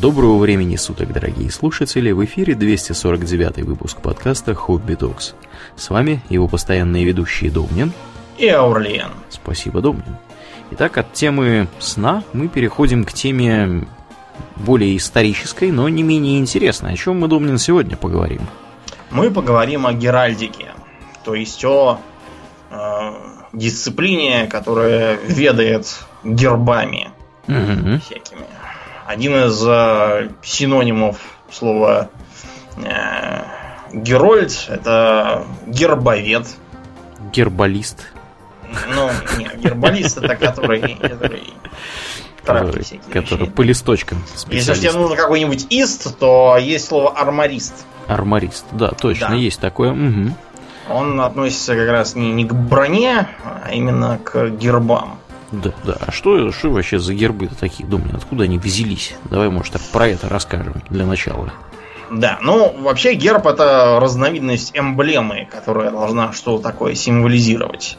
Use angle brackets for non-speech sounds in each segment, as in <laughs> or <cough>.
Доброго времени суток, дорогие слушатели! В эфире 249 выпуск подкаста «Хобби Токс». С вами его постоянные ведущие Домнин и Аурлиен. Спасибо, Домнин. Итак, от темы сна мы переходим к теме более исторической, но не менее интересной. О чем мы, Домнин, сегодня поговорим? Мы поговорим о геральдике, то есть о э, дисциплине, которая ведает гербами угу. всякими. Один из э, синонимов слова э, Герольд это гербовед. Гербалист. Ну, нет, гербалист это который, который который, который по листочкам Если тебе нужно какой-нибудь ист, то есть слово арморист. Арморист, да, точно, да. есть такое. Угу. Он относится как раз не, не к броне, а именно к гербам. Да, да. А что, что вообще за гербы такие, думаю, откуда они взялись? Давай, может, так про это расскажем для начала. Да, ну, вообще герб это разновидность эмблемы, которая должна что-то такое символизировать.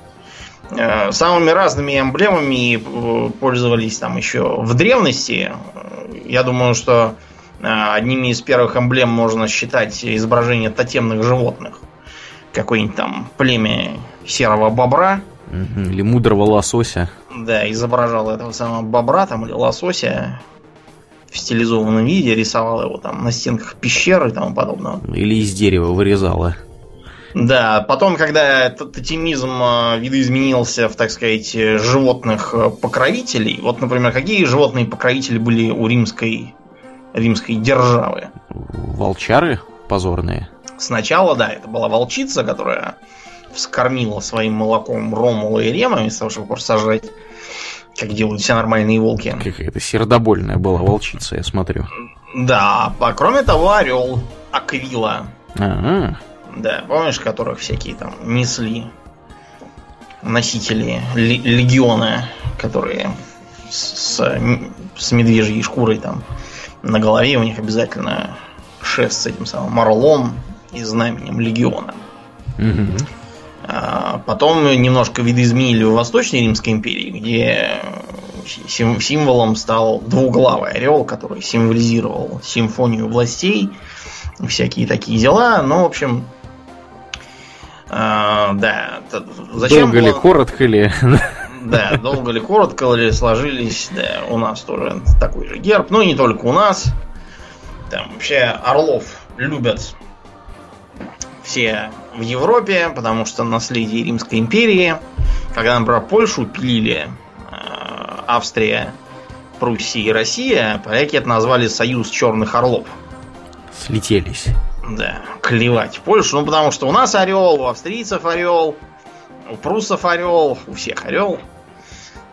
Э, самыми разными эмблемами э, пользовались там еще в древности. Я думаю, что э, одними из первых эмблем можно считать изображение тотемных животных. Какое-нибудь там племя серого бобра. Или мудрого лосося. Да, изображал этого самого бобра там или лосося в стилизованном виде, рисовал его там на стенках пещеры и тому подобного. Или из дерева вырезала. Да, потом, когда тотемизм э, видоизменился в, так сказать, животных э, покровителей, вот, например, какие животные покровители были у римской, римской державы? Волчары позорные. Сначала, да, это была волчица, которая вскормила своим молоком Ромула и Рема, вместо того, чтобы просто сажать, как делают все нормальные волки. Какая-то сердобольная была волчица, я смотрю. Да, а кроме того, орел Аквила. А-а. Да, помнишь, которых всякие там несли носители легиона, которые с, с медвежьей шкурой там на голове у них обязательно шест с этим самым орлом и знаменем легиона. Угу. А потом немножко видоизменили в Восточной Римской империи, где символом стал двуглавый орел, который символизировал симфонию властей, всякие такие дела. Ну, в общем, а, да. Зачем долго было... ли, коротко ли? Да, долго ли, коротко ли сложились, да, у нас тоже такой же герб. Ну и не только у нас. Там вообще орлов любят все в Европе, потому что наследие Римской империи. Когда, например, Польшу пилили, э, Австрия, Пруссия и Россия, поляки это назвали Союз Черных Орлов. Слетелись. Да, клевать Польшу. Ну, потому что у нас орел, у австрийцев орел, у пруссов орел, у всех орел.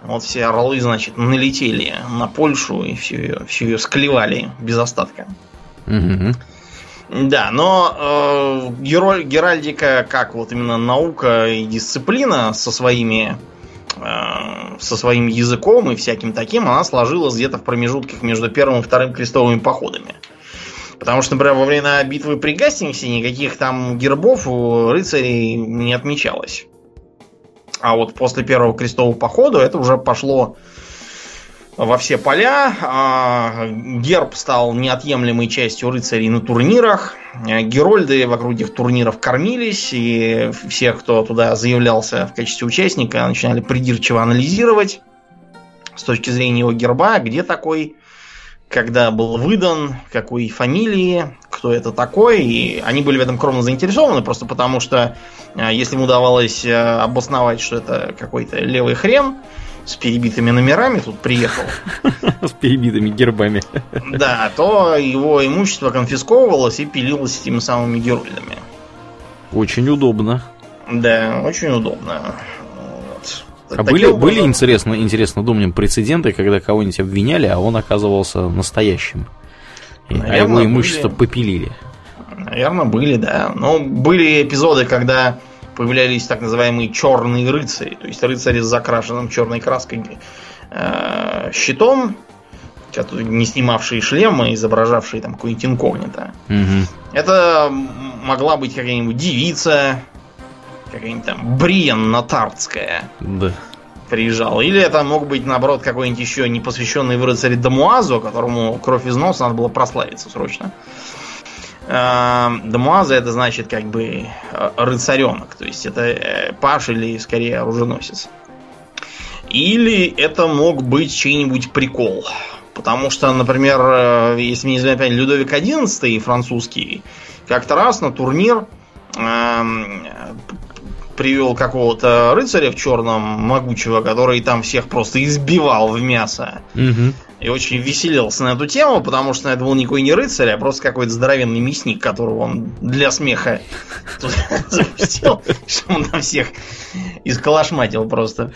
Вот все орлы, значит, налетели на Польшу и всю ее, всю ее склевали без остатка. Угу. Да, но э, героль, Геральдика, как вот именно наука и дисциплина со своими э, со своим языком и всяким таким, она сложилась где-то в промежутках между первым и вторым крестовыми походами. Потому что, например, во время битвы при Гастингсе никаких там гербов у рыцарей не отмечалось. А вот после первого крестового похода это уже пошло во все поля. А, герб стал неотъемлемой частью рыцарей на турнирах. Герольды вокруг этих турниров кормились, и всех, кто туда заявлялся в качестве участника, начинали придирчиво анализировать с точки зрения его герба, где такой, когда был выдан, какой фамилии, кто это такой. И они были в этом кровно заинтересованы, просто потому что а, если ему удавалось а, обосновать, что это какой-то левый хрен, с перебитыми номерами тут приехал. С перебитыми гербами. Да, то его имущество конфисковывалось и пилилось этими самыми герольдами. Очень удобно. Да, очень удобно. Вот. А были, образом... были интересно, интересно, думаем, прецеденты, когда кого-нибудь обвиняли, а он оказывался настоящим. Наверное, а его имущество были... попилили. Наверное, были, да. Но были эпизоды, когда появлялись так называемые черные рыцари, то есть рыцари с закрашенным черной краской э, щитом, не снимавшие шлемы, изображавшие там какой-нибудь инкогнито. Угу. Это могла быть какая-нибудь девица, какая-нибудь там Бриен Натартская. Да. приезжал. Или это мог быть, наоборот, какой-нибудь еще не посвященный в рыцаре Дамуазу, которому кровь из носа надо было прославиться срочно. Дамуаза это значит как бы рыцаренок, то есть это паш или скорее оруженосец. Или это мог быть чей-нибудь прикол. Потому что, например, э, если не память, Людовик XI французский как-то раз на турнир э, привел какого-то рыцаря в черном могучего, который там всех просто избивал в мясо. Угу. И очень веселился на эту тему, потому что это был никакой не рыцарь, а просто какой-то здоровенный мясник, которого он для смеха запустил, что он там всех исколошматил просто.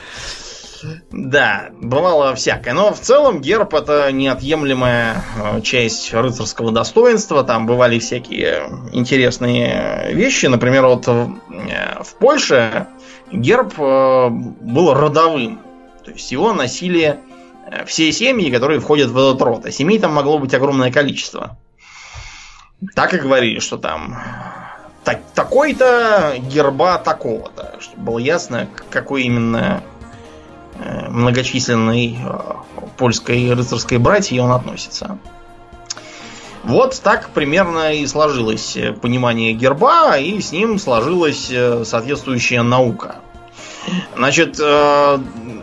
Да, бывало всякое. Но в целом герб это неотъемлемая э, часть рыцарского достоинства. Там бывали всякие интересные вещи. Например, вот в, э, в Польше герб э, был родовым. То есть его носили все семьи, которые входят в этот род. А семей там могло быть огромное количество. Так и говорили, что там так, такой-то герба такого-то. Чтобы было ясно, какой именно Э, многочисленной э, польской рыцарской братьи он относится. Вот так примерно и сложилось понимание герба, и с ним сложилась э, соответствующая наука. Значит,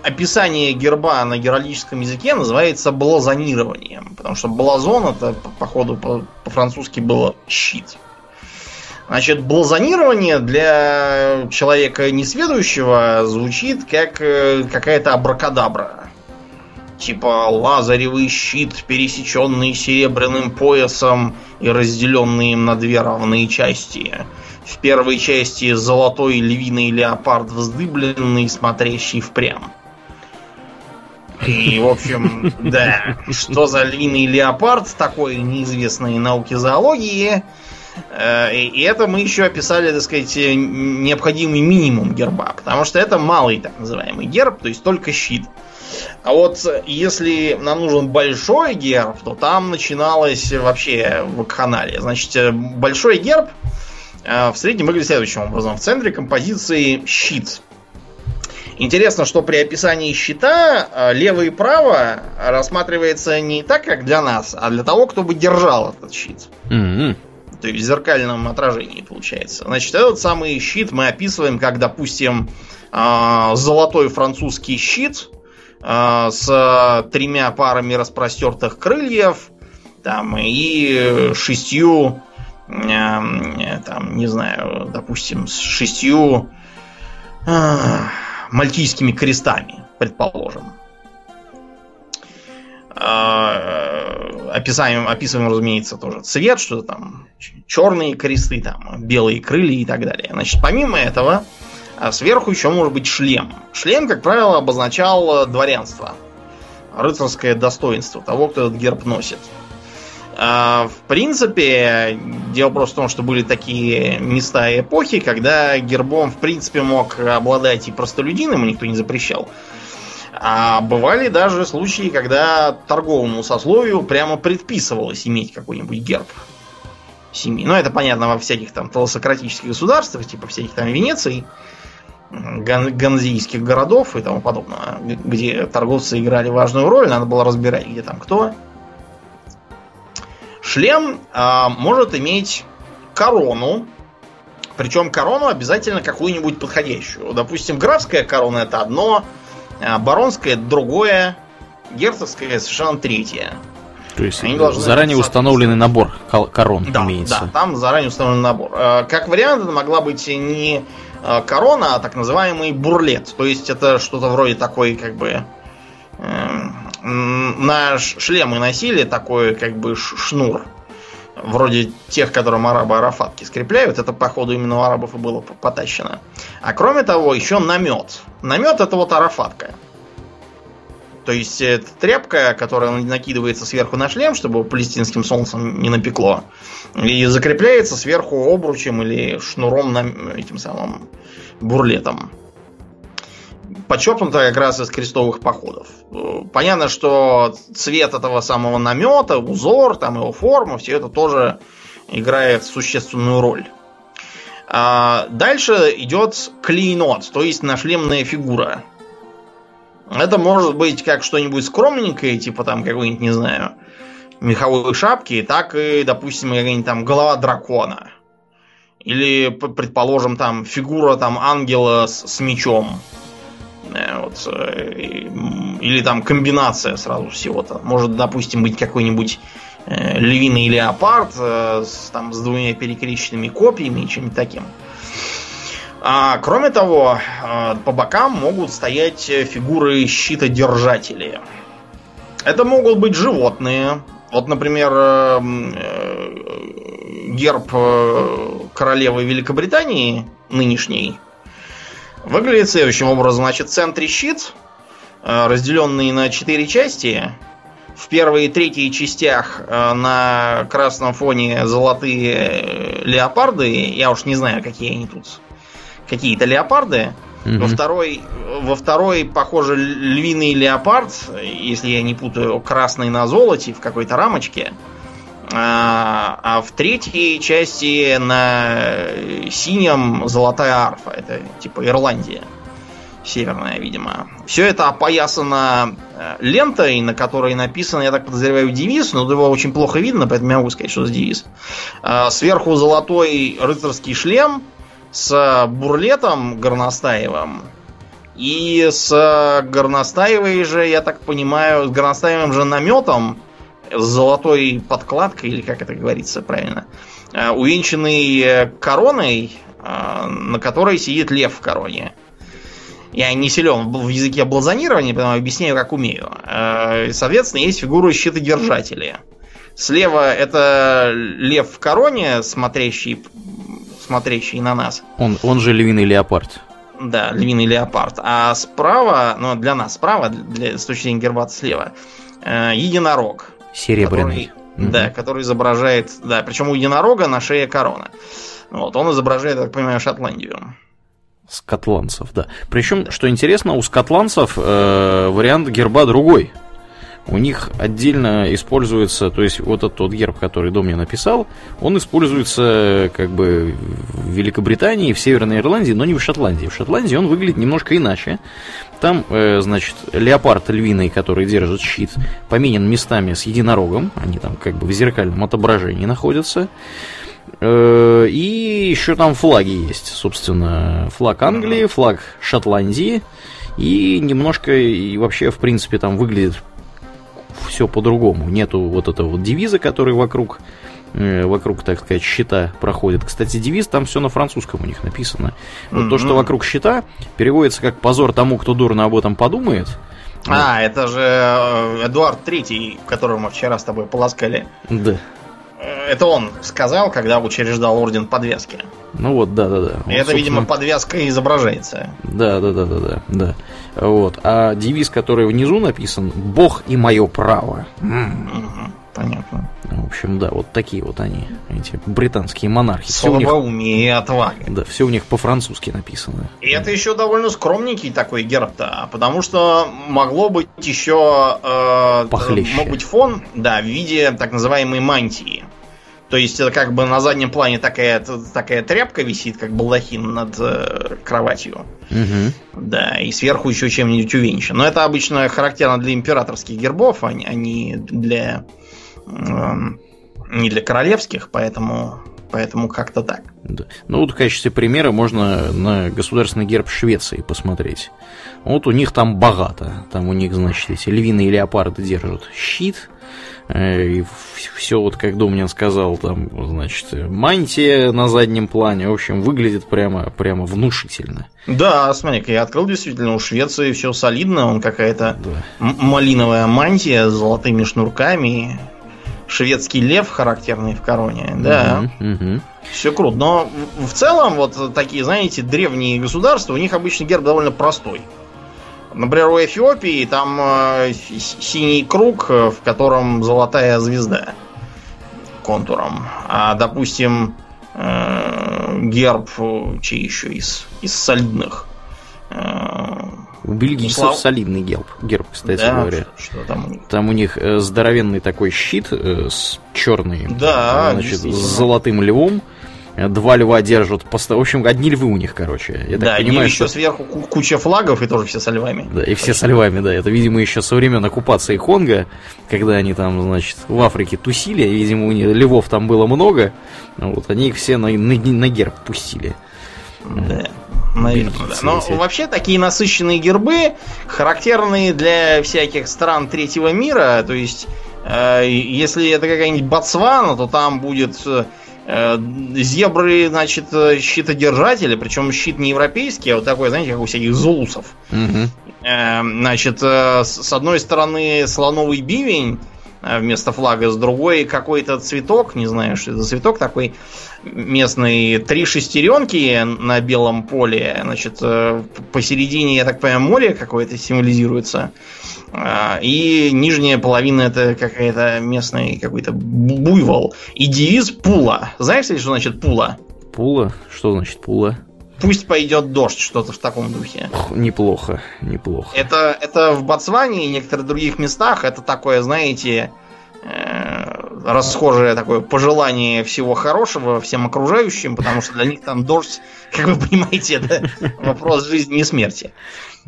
описание герба на геральдическом языке называется блазонированием, потому что блазон это, походу, по-французски было щит. Значит, блазонирование для человека несведущего звучит как э, какая-то абракадабра. Типа лазаревый щит, пересеченный серебряным поясом и разделенный им на две равные части. В первой части золотой львиный леопард вздыбленный, смотрящий впрямь. И, в общем, <laughs> да, что за львиный леопард такой неизвестной науке зоологии – Э, и это мы еще описали, так сказать, необходимый минимум герба, потому что это малый так называемый герб, то есть только щит. А вот если нам нужен большой герб, то там начиналось вообще в канале. Значит, большой герб в среднем выглядит следующим образом. В центре композиции щит. Интересно, что при описании щита э, лево и право рассматривается не так, как для нас, а для того, кто бы держал этот щит. Mm-hmm то есть в зеркальном отражении получается. Значит, этот самый щит мы описываем как, допустим, а, золотой французский щит а, с тремя парами распростертых крыльев там, и шестью, там, не знаю, допустим, с шестью а, мальтийскими крестами, предположим. А, описаем, описываем, разумеется, тоже цвет, что там черные кресты, там белые крылья и так далее. Значит, помимо этого, а, сверху еще может быть шлем. Шлем, как правило, обозначал дворянство, рыцарское достоинство того, кто этот герб носит. В принципе, дело просто в том, что были такие места и эпохи, когда гербом, в принципе, мог обладать и простолюдин, ему никто не запрещал. А бывали даже случаи, когда торговому сословию прямо предписывалось иметь какой-нибудь герб семьи. Ну, это понятно во всяких там толосократических государствах, типа всяких там Венеций, ган ганзийских городов и тому подобное, где торговцы играли важную роль, надо было разбирать, где там кто. Шлем а, может иметь корону, причем корону обязательно какую-нибудь подходящую. Допустим, графская корона это одно, а баронское другое, герцогское совершенно третье. То есть Они должны заранее установленный набор корон да, имеется. Да, там заранее установленный набор. А, как вариант, это могла быть не корона, а так называемый бурлет. То есть это что-то вроде такой, как бы... Э, на шлемы носили такой, как бы, шнур вроде тех, которым арабы арафатки скрепляют, это, походу, именно у арабов и было потащено. А кроме того, еще намет. Намет это вот арафатка. То есть это тряпка, которая накидывается сверху на шлем, чтобы палестинским солнцем не напекло. И закрепляется сверху обручем или шнуром на этим самым бурлетом подчеркнуто как раз из крестовых походов. Понятно, что цвет этого самого намета, узор, там его форма, все это тоже играет существенную роль. А дальше идет клейнот, то есть нашлемная фигура. Это может быть как что-нибудь скромненькое, типа там какой-нибудь, не знаю, меховой шапки, так и, допустим, какая-нибудь там голова дракона. Или, предположим, там фигура там ангела с, с мечом. Вот, э, или там комбинация сразу всего-то. Может, допустим, быть какой-нибудь э, львиный леопард э, с, там, с двумя перекрещенными копьями и чем-нибудь таким. А, кроме того, по бокам могут стоять фигуры щитодержателей. Это могут быть животные. Вот, например, герб королевы Великобритании нынешней выглядит следующим образом. Значит, в центре щит, разделенный на четыре части. В первой и третьей частях на красном фоне золотые леопарды. Я уж не знаю, какие они тут какие-то леопарды. Угу. Во второй, во второй, похоже, львиный леопард, если я не путаю, красный на золоте в какой-то рамочке. А, а в третьей части на синем золотая арфа. Это типа Ирландия. Северная, видимо. Все это опоясано э, лентой, на которой написан, я так подозреваю, девиз, но его очень плохо видно, поэтому я могу сказать, что это девиз. А, сверху золотой рыцарский шлем – с Бурлетом Горностаевым и с Горностаевой же, я так понимаю, с Горностаевым же наметом с золотой подкладкой, или как это говорится правильно, э, увенчанный короной, э, на которой сидит лев в короне. Я не силен в языке блазонирования, поэтому объясняю, как умею. Э, соответственно, есть фигуры щитодержателя. Слева это лев в короне, смотрящий смотрящий на нас. Он, он же львиный леопард. Да, львиный леопард. А справа, ну для нас справа, для, с точки зрения герба слева, э, единорог. Серебряный. Который, угу. Да, который изображает, да, причем у единорога на шее корона. Вот, он изображает, так понимаю, Шотландию. Скотландцев, да. Причем, что интересно, у скотландцев э, вариант герба другой у них отдельно используется, то есть вот этот вот герб, который Дом мне написал, он используется как бы в Великобритании, в Северной Ирландии, но не в Шотландии. В Шотландии он выглядит немножко иначе. Там, э, значит, леопард львиный, который держит щит, поменен местами с единорогом. Они там как бы в зеркальном отображении находятся. Э, и еще там флаги есть, собственно, флаг Англии, флаг Шотландии. И немножко, и вообще, в принципе, там выглядит все по-другому. Нету вот этого вот девиза, который вокруг э, вокруг, так сказать, щита проходит. Кстати, девиз там все на французском у них написано. Вот mm-hmm. то, что вокруг щита, переводится как позор тому, кто дурно об этом подумает. А, вот. это же э, Эдуард Третий, которого мы вчера с тобой полоскали. Да. Э, это он сказал, когда учреждал орден подвески. Ну вот, да, да, да. И это, видимо, подвязка изображается. Да, да, да, да, да, да. Вот. А девиз, который внизу написан, Бог и мое право. Угу, понятно. В общем, да, вот такие вот они, эти британские монархи. Слабоумие и отвага. Да, все у них по-французски написано. И это еще довольно скромненький такой герб-то, потому что могло быть еще... Э, Похлеще. Мог быть фон, да, в виде так называемой мантии. То есть это как бы на заднем плане такая, такая тряпка висит, как балдахин над э, кроватью. Угу. Да, и сверху еще чем-нибудь увенчан. Но это обычно характерно для императорских гербов, а не, а для э, не для королевских, поэтому поэтому как-то так. Да. Ну вот в качестве примера можно на государственный герб Швеции посмотреть. Вот у них там богато. Там у них, значит, эти львиные леопарды держат щит, и все вот, как Домнин сказал, там, значит, мантия на заднем плане, в общем, выглядит прямо, прямо внушительно. Да, смотри я открыл действительно, у Швеции все солидно, он какая-то да. малиновая мантия с золотыми шнурками, шведский лев характерный в короне, да. Угу, угу. Все круто. Но в целом, вот такие, знаете, древние государства, у них обычно герб довольно простой. Например, у Эфиопии там э, синий круг, э, в котором золотая звезда контуром. А, допустим, э, герб, чей еще из, из солидных. У бельгийцев Слав... солидный герб, герб, кстати да, говоря. Что там у них? Там у них здоровенный такой щит с черный, да, значит, с золотым львом два льва держат. В общем, одни львы у них, короче. Я да, так понимаю, еще что... сверху куча флагов и тоже все со львами. Да, и все со львами, да. Это, видимо, еще со времен оккупации Конго, когда они там, значит, в Африке тусили. Видимо, у них львов там было много. Вот, они их все на, на, на герб пустили. Да. Наверное, да. Но вообще такие насыщенные гербы характерны для всяких стран третьего мира. То есть, э, если это какая-нибудь Ботсвана, то там будет э, зебры, значит, щитодержатели, причем щит не европейский, а вот такой, знаете, как у всяких зулусов. Угу. Э, значит, э, с одной стороны слоновый бивень э, вместо флага, с другой какой-то цветок, не знаю, что это за цветок такой, местные три шестеренки на белом поле. Значит, э, посередине, я так понимаю, море какое-то символизируется. И нижняя половина это какая-то местный какой-то буйвол. И девиз пула. Знаешь, что значит пула? Пула? Что значит пула? Пусть пойдет дождь, что-то в таком духе. Неплохо, неплохо. Это, это в Ботсване и некоторых других местах это такое, знаете, Э, расхожее такое пожелание всего хорошего всем окружающим, потому что для них там дождь, <laughs> как вы понимаете, это <laughs> вопрос жизни и смерти.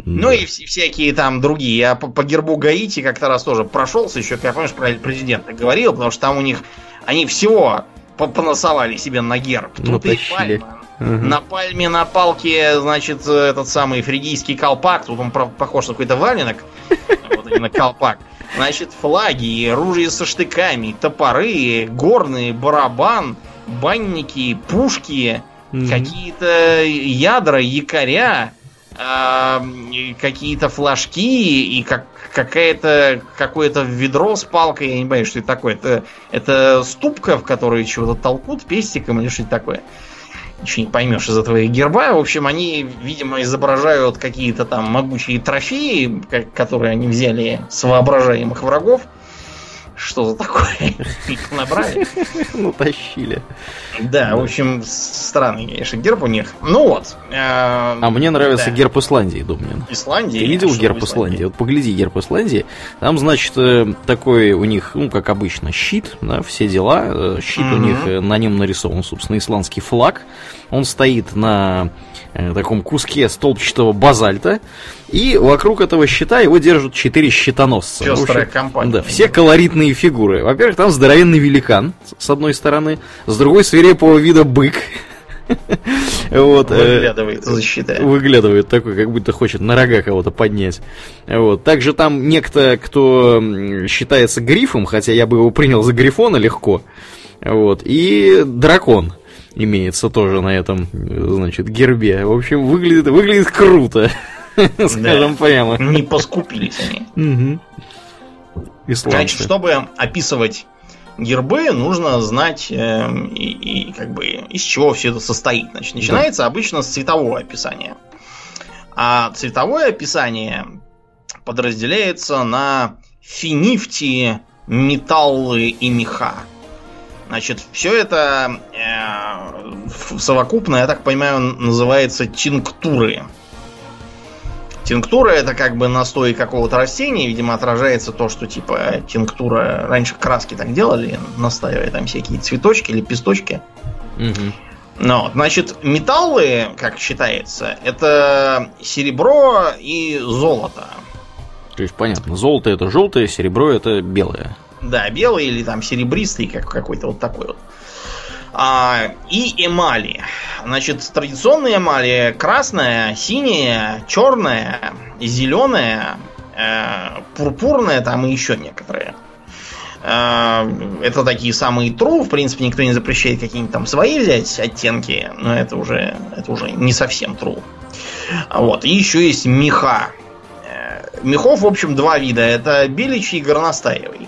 Ну и всякие там другие. Я по, по гербу Гаити как-то раз тоже прошелся, еще, как помнишь, про президента говорил, потому что там у них они всего поносовали себе на герб. Тут и пальма. Угу. На пальме, на палке, значит, этот самый фригийский колпак. Тут он похож на какой-то валенок. <laughs> Вот именно колпак. Значит, флаги, ружья со штыками, топоры, горные, барабан, банники, пушки, mm-hmm. какие-то ядра, якоря, э, какие-то флажки и как, какая-то какое-то ведро с палкой, я не понимаю, что это такое. Это, это ступка, в которой чего-то толкут пестиком или что-то такое ничего не поймешь из этого герба. В общем, они, видимо, изображают какие-то там могучие трофеи, которые они взяли с воображаемых врагов. Что за такое? Их набрали. Ну, тащили. Да, в общем, странный, конечно, герб у них. Ну вот. Э, а мне нравится герб Исландии, Думнин. Исландии? Ты видел герб Исландии? Вот погляди герб Исландии. Там, значит, э, такой у них, ну, как обычно, щит, да, все дела. Э, щит у них, на нем нарисован, собственно, исландский флаг. Он стоит на таком куске столбчатого базальта. И вокруг этого щита его держат четыре щитоносца. Пестрая общем, компания. Да, все колоритные фигуры. Во-первых, там здоровенный великан, с одной стороны. С другой, свирепого вида бык. <laughs> Вот, э, выглядывает за щита. Выглядывает такой, как будто хочет на рога кого-то поднять. Вот. Также там некто, кто считается грифом, хотя я бы его принял за грифона легко. Вот. И дракон имеется тоже на этом, значит, гербе. В общем, выглядит, выглядит круто. <laughs> Скажем прямо. Не поскупились они. Значит, чтобы описывать гербы, нужно знать э, и, и как бы из чего все это состоит. Значит, начинается да. обычно с цветового описания. А цветовое описание подразделяется на финифти, металлы и меха. Значит, все это э, совокупно, я так понимаю, называется тинктуры. Тинктура это как бы настой какого-то растения, видимо, отражается то, что типа тинктура раньше краски так делали, настаивая там всякие цветочки или песточки. Угу. Ну, значит, металлы, как считается, это серебро и золото. То есть понятно, золото это желтое, серебро это белое. Да, белый или там серебристый, как какой-то вот такой вот. А, и эмали. Значит, традиционные эмали красная, синяя, черная, зеленая, э, пурпурная, там и еще некоторые. Э, это такие самые true, в принципе, никто не запрещает какие-нибудь там свои взять оттенки, но это уже, это уже не совсем true. Вот, и еще есть меха. Э, мехов, в общем, два вида. Это беличий и горностаевый.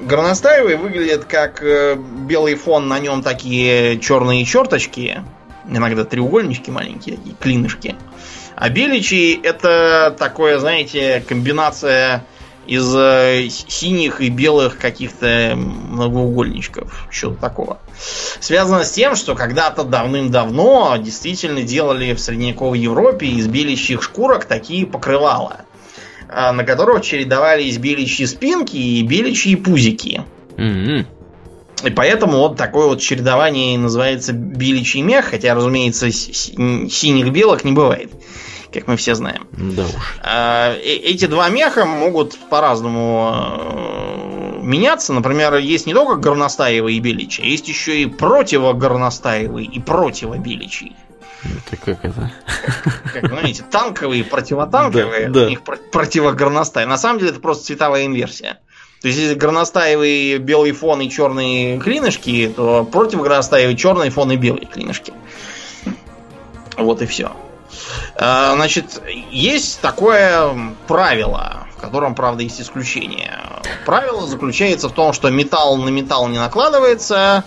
Горностаевый выглядит как э, белый фон, на нем такие черные черточки, иногда треугольнички маленькие, такие клинышки. А беличий это такое, знаете, комбинация из э, синих и белых каких-то многоугольничков, что-то такого. Связано с тем, что когда-то давным-давно действительно делали в средневековой Европе из беличьих шкурок такие покрывала. А, на которых чередовались беличьи спинки и беличьи пузики. Mm-hmm. И поэтому вот такое вот чередование называется беличий мех, хотя, разумеется, синих белок не бывает, как мы все знаем. Да уж. А, эти два меха могут по-разному э, меняться. Например, есть не только горностаевый и а есть еще и противогорностаевый и противобеличий. Это как это? Как, знаете, танковые и противотанковые, да, да. у них противогорностай. На самом деле это просто цветовая инверсия. То есть, если горностаевый белый фон и черные клинышки, то против горностаевый черный фон и белые клинышки. Вот и все. А, значит, есть такое правило, в котором, правда, есть исключение. Правило заключается в том, что металл на металл не накладывается,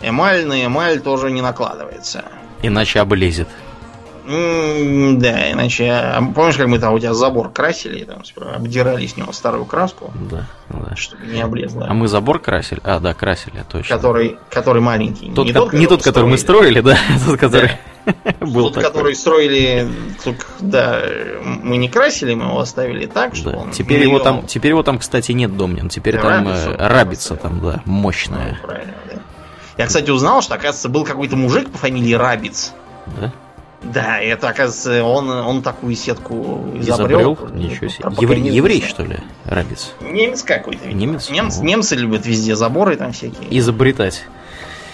эмаль на эмаль тоже не накладывается. Иначе облезет. Да, иначе... А помнишь, как мы там у тебя забор красили, там обдирали с него старую краску? Да, да. Чтобы не облезло. А мы забор красили? А, да, красили, точно. Который, который маленький. Тот, не, ко- тот, не тот, который мы строили, да, <laughs> тот, который... <laughs> Был Тот, который строили, да, мы не красили, мы его оставили так, что теперь его там, теперь его там, кстати, нет Домнин, теперь там э, рабица там, да, мощная. Ну, правильно, да. Я, кстати, узнал, что, оказывается, был какой-то мужик по фамилии Рабиц. Да? Да, это, оказывается, он, он такую сетку изобрел. изобрел? Ничего себе. Еврей, еврей, что ли, Рабиц? Немец какой-то. Немец? Немцы, немцы любят везде заборы там всякие. Изобретать.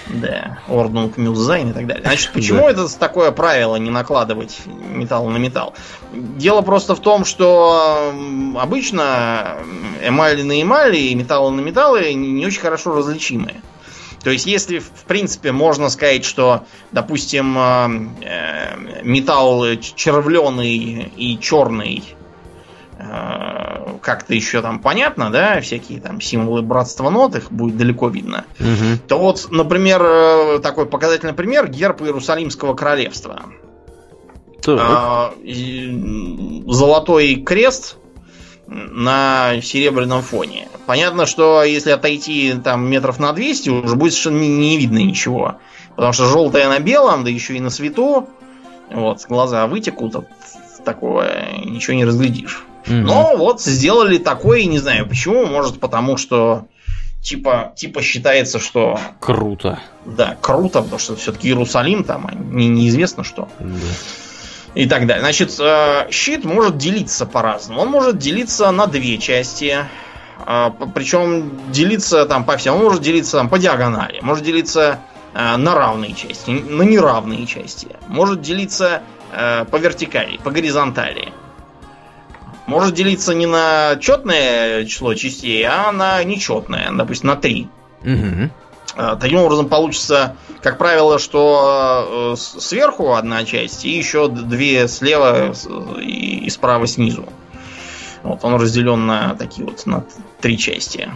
Да, Ordnung muss sein и так далее. Значит, <laughs> почему это такое правило не накладывать металл на металл? Дело просто в том, что обычно эмали на эмали и металлы на металлы не очень хорошо различимы. То есть, если в принципе можно сказать, что, допустим, э, э, металл червленый и черный э, как-то еще там понятно, да, всякие там символы братства нот, их будет далеко видно, угу. то вот, например, такой показательный пример герб Иерусалимского королевства. Так. Золотой крест на серебряном фоне. Понятно, что если отойти там метров на 200, уже будет совершенно не, видно ничего. Потому что желтое на белом, да еще и на свету. Вот, глаза вытекут от такого, ничего не разглядишь. Угу. Но вот сделали такое, не знаю почему, может потому что типа, типа считается, что... Круто. Да, круто, потому что все-таки Иерусалим там, а не, неизвестно что. Да и так далее. Значит, э, щит может делиться по-разному. Он может делиться на две части. Э, Причем делиться там по всем. Он может делиться там по диагонали. Может делиться э, на равные части, на неравные части. Может делиться по вертикали, по горизонтали. Может делиться не на четное число частей, а на нечетное, допустим, на три. Угу. Э, таким образом получится, как правило, что э, сверху одна часть и еще две слева и справа снизу. Вот он разделен на такие вот на три части.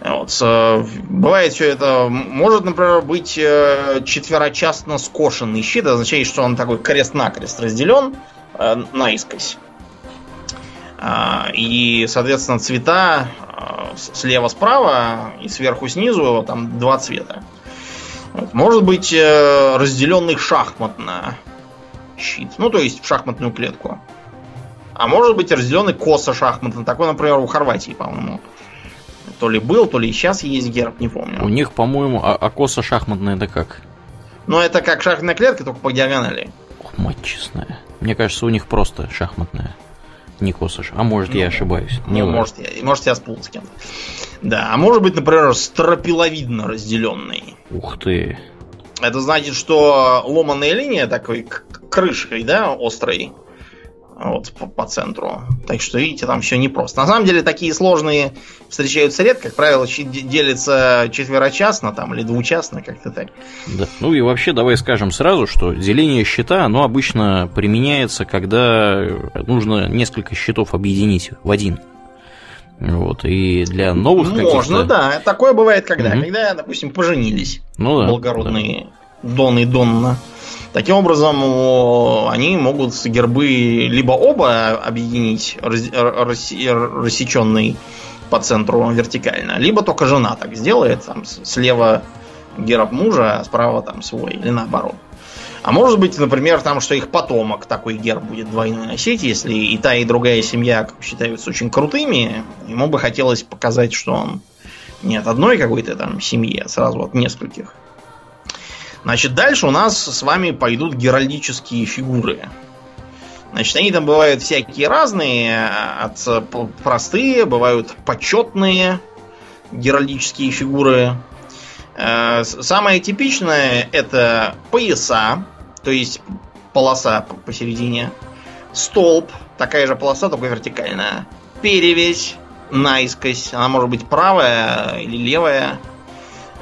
Вот. Э, бывает все это, может, например, быть четверочастно скошенный щит, это означает, что он такой крест-накрест разделен наискось. И, соответственно, цвета слева-справа и сверху-снизу там два цвета. Может быть э, разделенный шахматно щит. Ну, то есть в шахматную клетку. А может быть разделенный косо шахматно. Такой, например, у Хорватии, по-моему. То ли был, то ли сейчас есть герб, не помню. У них, по-моему, а, а косо шахматное это как? Ну, это как шахматная клетка, только по диагонали. Ох, мать честная. Мне кажется, у них просто шахматная. Не Косыш. А может, ну, я ошибаюсь. Не ну, может, я, может, я спутал с кем-то. Да, а может быть, например, стропиловидно разделенный. Ух ты. Это значит, что ломаная линия такой крышкой, да, острой, вот по, по центру. Так что, видите, там все непросто. На самом деле, такие сложные встречаются редко. Как правило, делятся четверочастно там, или двучастно, как-то так. Да. Ну и вообще, давай скажем сразу, что деление счета, оно обычно применяется, когда нужно несколько счетов объединить в один. Вот, и для новых Можно, да. Такое бывает когда. Угу. Когда, допустим, поженились ну, да, благородные да. Дон и Донна. Таким образом, они могут гербы либо оба объединить рассеченный по центру вертикально, либо только жена так сделает, там слева герб мужа, а справа там свой, или наоборот. А может быть, например, там, что их потомок такой герб будет двойной носить, если и та, и другая семья считаются очень крутыми, ему бы хотелось показать, что он Не от одной какой-то там семьи, а сразу от нескольких. Значит, дальше у нас с вами пойдут геральдические фигуры. Значит, они там бывают всякие разные, от простые, бывают почетные геральдические фигуры. Э, самое типичное это пояса, то есть полоса посередине, столб, такая же полоса, только вертикальная, перевесь, наискось, она может быть правая или левая,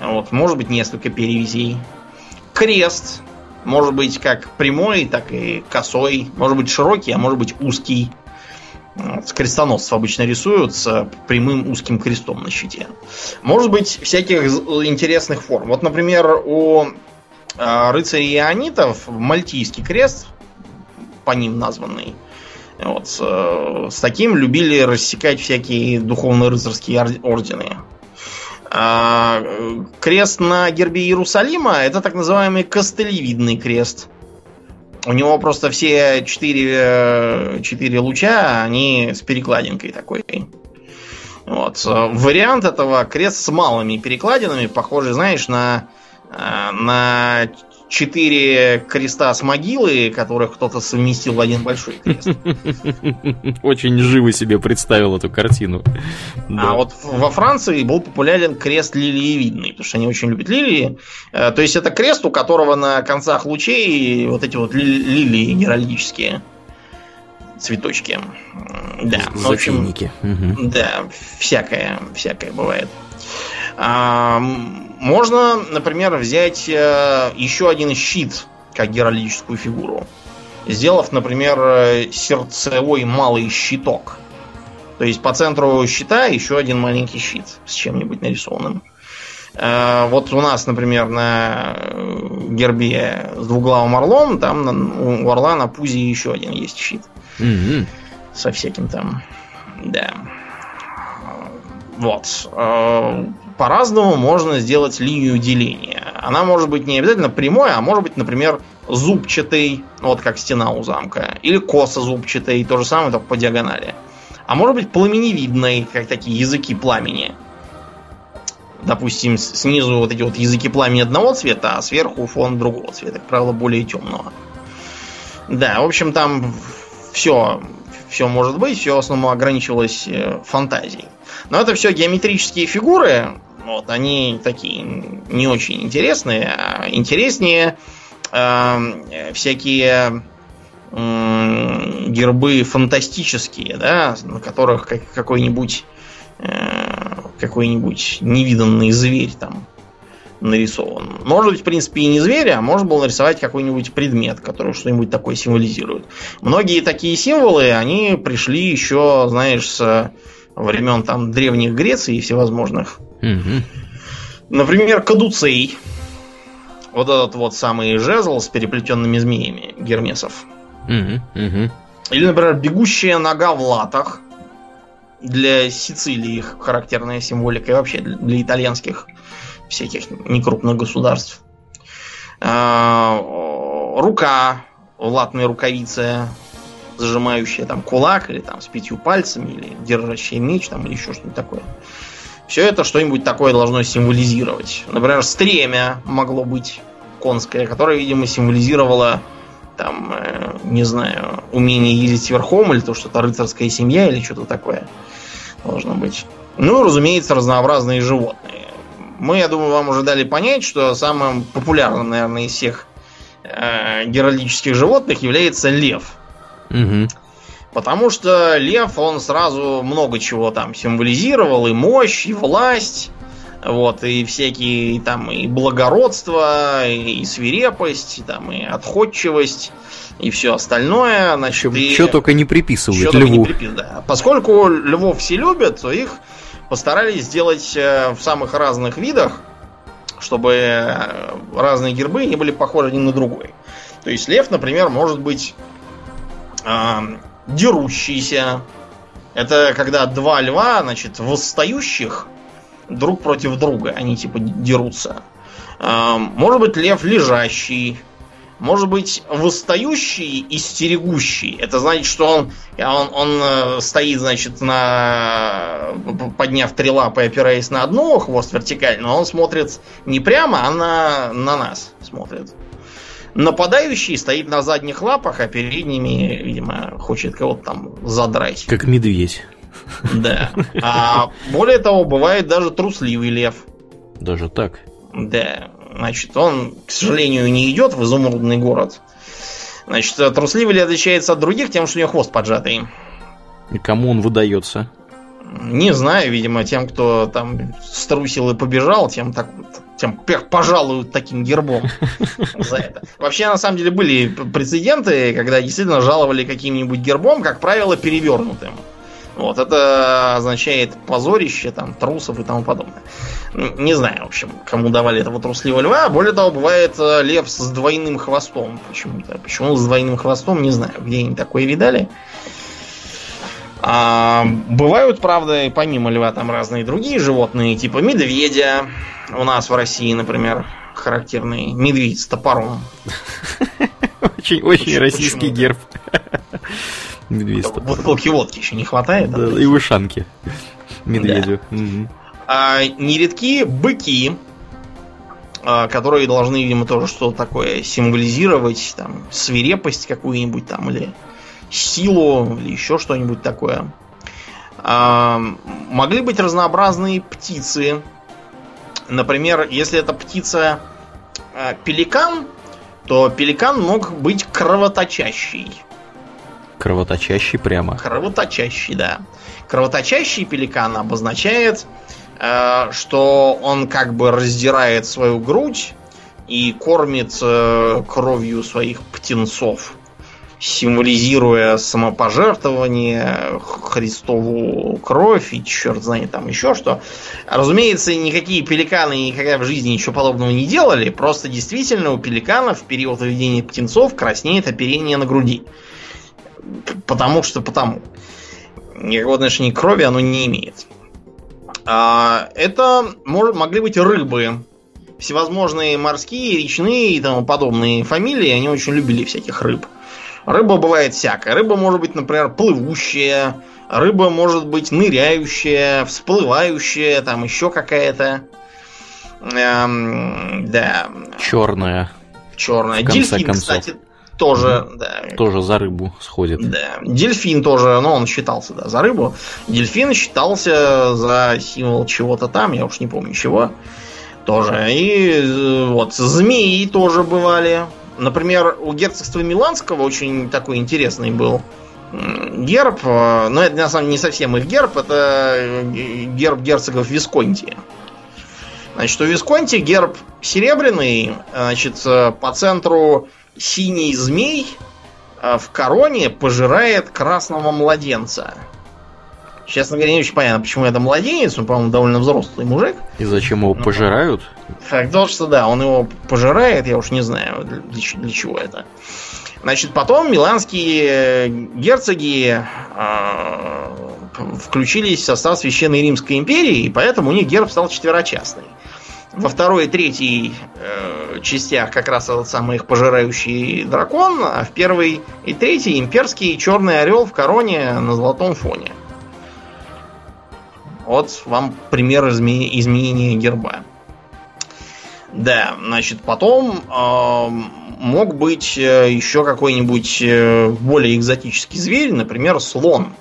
вот, может быть несколько перевязей, крест, может быть как прямой, так и косой, может быть широкий, а может быть узкий. Вот, крестоносцев обычно рисуют с прямым узким крестом на щите. Может быть всяких интересных форм. Вот, например, у э, рыцарей ионитов мальтийский крест, по ним названный, вот, с, э, с таким любили рассекать всякие духовно-рыцарские ордены. А, крест на гербе Иерусалима это так называемый костылевидный крест. У него просто все четыре, э, четыре луча, они с перекладинкой такой. Вот. Вариант этого крест с малыми перекладинами, похожий, знаешь, на, э, на четыре креста с могилы, которых кто-то совместил в один большой крест. <laughs> Очень живо себе представил эту картину. А вот во Франции был популярен крест лилиевидный, потому что они очень любят лилии. Э, то есть это крест, у которого на концах лучей вот эти вот лилии геральдические цветочки. Да, в общем, да, всякое, всякое бывает. Можно, например, взять э, еще один щит как геральдическую фигуру, сделав, например, сердцевой малый щиток. То есть по центру щита еще один маленький щит с чем-нибудь нарисованным. Э, вот у нас, например, на гербе с двуглавым орлом, там у орла на пузе еще один есть щит. Mm-hmm. Со всяким там. Да. Вот. По-разному можно сделать линию деления. Она может быть не обязательно прямой, а может быть, например, зубчатой, вот как стена у замка, или косо зубчатой, то же самое, только по диагонали. А может быть пламеневидной, как такие языки пламени. Допустим, снизу вот эти вот языки пламени одного цвета, а сверху фон другого цвета, как правило, более темного. Да, в общем, там все, все может быть, все в основном ограничивалось э, фантазией. Но это все геометрические фигуры, вот, они такие не очень интересные, а интереснее э, всякие э, гербы фантастические, да, на которых как, какой-нибудь э, какой-нибудь невиданный зверь там нарисован. Может быть, в принципе, и не зверь, а можно было нарисовать какой-нибудь предмет, который что-нибудь такое символизирует. Многие такие символы, они пришли еще, знаешь, с времен там древних Греции и всевозможных Угу. Например, кадуцей. Вот этот вот самый жезл с переплетенными змеями Гермесов. Угу, угу. Или, например, бегущая нога в латах. Для Сицилии их характерная символика и вообще для итальянских всяких некрупных государств. А, рука в латной рукавице, зажимающая там кулак или там с пятью пальцами, или держащая меч, там, или еще что-нибудь такое. Все это что-нибудь такое должно символизировать. Например, стремя могло быть конское, которое, видимо, символизировало там, э, не знаю, умение ездить верхом, или то, что это рыцарская семья, или что-то такое должно быть. Ну, разумеется, разнообразные животные. Мы, я думаю, вам уже дали понять, что самым популярным, наверное, из всех э, геральдических животных является лев. Угу. Потому что лев, он сразу много чего там символизировал, и мощь, и власть, вот, и всякие там и благородство, и свирепость, и, там, и отходчивость, и все остальное. Значит, и... Что только не приписывают льву. Не припис... да. Поскольку львов все любят, то их постарались сделать э, в самых разных видах, чтобы э, разные гербы не были похожи один на другой. То есть лев, например, может быть дерущийся. Это когда два льва, значит, восстающих друг против друга. Они типа дерутся. Может быть, лев лежащий. может быть восстающий и стерегущий. Это значит, что он, он, он э, стоит, значит, на подняв три лапы, опираясь на одну, хвост вертикально, но он смотрит не прямо, а на, на нас смотрит. Нападающий стоит на задних лапах, а передними, видимо, хочет кого-то там задрать. Как медведь. Да. А более того, бывает даже трусливый лев. Даже так? Да. Значит, он, к сожалению, не идет в изумрудный город. Значит, трусливый лев отличается от других тем, что у него хвост поджатый. И кому он выдается? Не знаю, видимо, тем, кто там струсил и побежал, тем так тем пожалуют таким гербом <laughs> за это. Вообще, на самом деле, были прецеденты, когда действительно жаловали каким-нибудь гербом, как правило, перевернутым. Вот, это означает позорище, там, трусов и тому подобное. Не знаю, в общем, кому давали этого трусливого льва. Более того, бывает э, лев с двойным хвостом почему-то. Почему с двойным хвостом, не знаю, где они такое видали. А, бывают, правда, помимо льва там разные другие животные, типа медведя. У нас в России, например, характерный медведь с топором. Очень, очень российский герб. Медведь с топором. Бутылки водки еще не хватает. И вышанки медведю. А, нередки быки, а, которые должны, видимо, тоже что-то такое символизировать, там, свирепость какую-нибудь там, или силу или еще что-нибудь такое. А, могли быть разнообразные птицы. Например, если это птица а, пеликан, то пеликан мог быть кровоточащий. Кровоточащий прямо. Кровоточащий, да. Кровоточащий пеликан обозначает, э, что он как бы раздирает свою грудь и кормит э, кровью своих птенцов символизируя самопожертвование, Христову кровь и черт знает там еще что. Разумеется, никакие пеликаны никогда в жизни ничего подобного не делали, просто действительно у пеликанов в период выведения птенцов краснеет оперение на груди. Потому что потому. Никакого отношения к крови оно не имеет. А, это может, могли быть рыбы, всевозможные морские, речные и тому подобные фамилии, они очень любили всяких рыб. Рыба бывает всякая. Рыба может быть, например, плывущая, рыба может быть ныряющая, всплывающая, там еще какая-то. Эм, да. Черная. Черная. Дельфин, концов. кстати, тоже, угу. да. Тоже за рыбу сходит. Да. Дельфин тоже, ну, он считался, да, за рыбу. Дельфин считался за символ чего-то там, я уж не помню чего. Тоже. И э, вот змеи тоже бывали. Например, у герцогства Миланского очень такой интересный был герб, э, но это на самом деле не совсем их герб, это э, герб герцогов Висконти. Значит, у Висконти герб серебряный, значит, э, по центру синий змей в короне пожирает красного младенца. Честно говоря, не очень понятно, почему это младенец, он, по-моему, довольно взрослый мужик. И зачем его ну, пожирают? Факт то, что да, он его пожирает, я уж не знаю, для, для чего это. Значит, потом миланские герцоги э, включились в состав Священной Римской империи, и поэтому у них герб стал четверочастный. Во второй и третьей э, частях как раз этот самый их пожирающий дракон, а в первой и третьей имперский черный орел в короне на золотом фоне. Вот вам пример изменения герба. Да, значит, потом э, мог быть э, еще какой-нибудь э, более экзотический зверь, например, слон.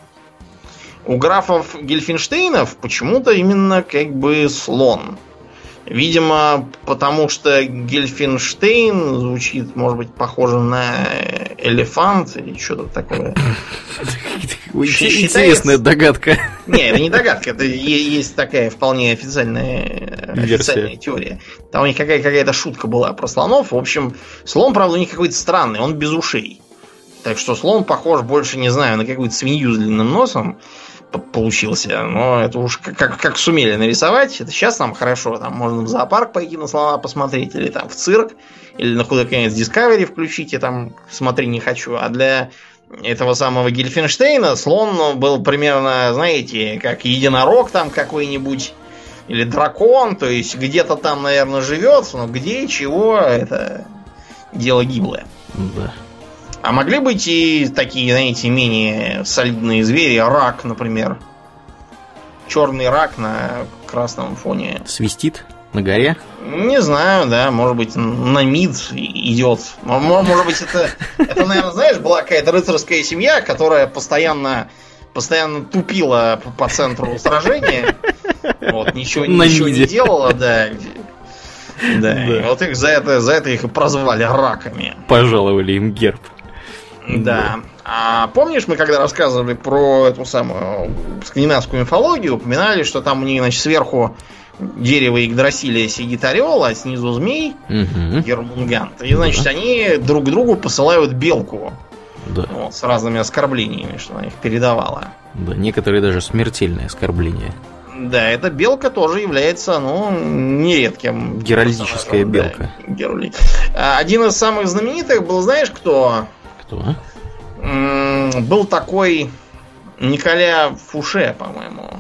У графов Гельфинштейнов почему-то именно как бы слон. Видимо, потому что Гельфинштейн звучит, может быть, похоже на элефант или что-то такое. Интересная догадка. Не, это не догадка, это есть такая вполне официальная, официальная теория. Там у них какая- какая-то шутка была про слонов. В общем, слон, правда, у них какой-то странный, он без ушей. Так что слон похож больше, не знаю, на какую-то свинью с длинным носом получился. Но это уж как, как, сумели нарисовать. Это сейчас нам хорошо. Там можно в зоопарк пойти на слона посмотреть, или там в цирк, или на худо-конец Discovery включить, я там смотри не хочу. А для этого самого Гельфенштейна слон был примерно, знаете, как единорог там какой-нибудь, или дракон, то есть где-то там, наверное, живет, но где, чего, это дело гиблое. Да. А могли быть и такие, знаете, менее солидные звери, рак, например. Черный рак на красном фоне. Свистит на горе? Не знаю, да, может быть, на мид идет. Может быть, это, это, наверное, знаешь, была какая-то рыцарская семья, которая постоянно, постоянно тупила по центру сражения. Вот, ничего, ничего не делала, да. Да, да. Вот их за это, за это их и прозвали раками. Пожаловали им герб. Да. А помнишь, мы когда рассказывали про эту самую скандинавскую мифологию, упоминали, что там у них, значит, сверху дерево Игдрасилия сидит орел, а снизу змей угу. Гермунгант. И, значит, да. они друг другу посылают белку. Да. Вот, с разными оскорблениями, что она их передавала. Да, некоторые даже смертельные оскорбления. Да, эта белка тоже является, ну, нередким. Геральдическая белка. Да, герули. А, один из самых знаменитых был, знаешь, кто? Кто? Был такой Николя Фуше, по-моему.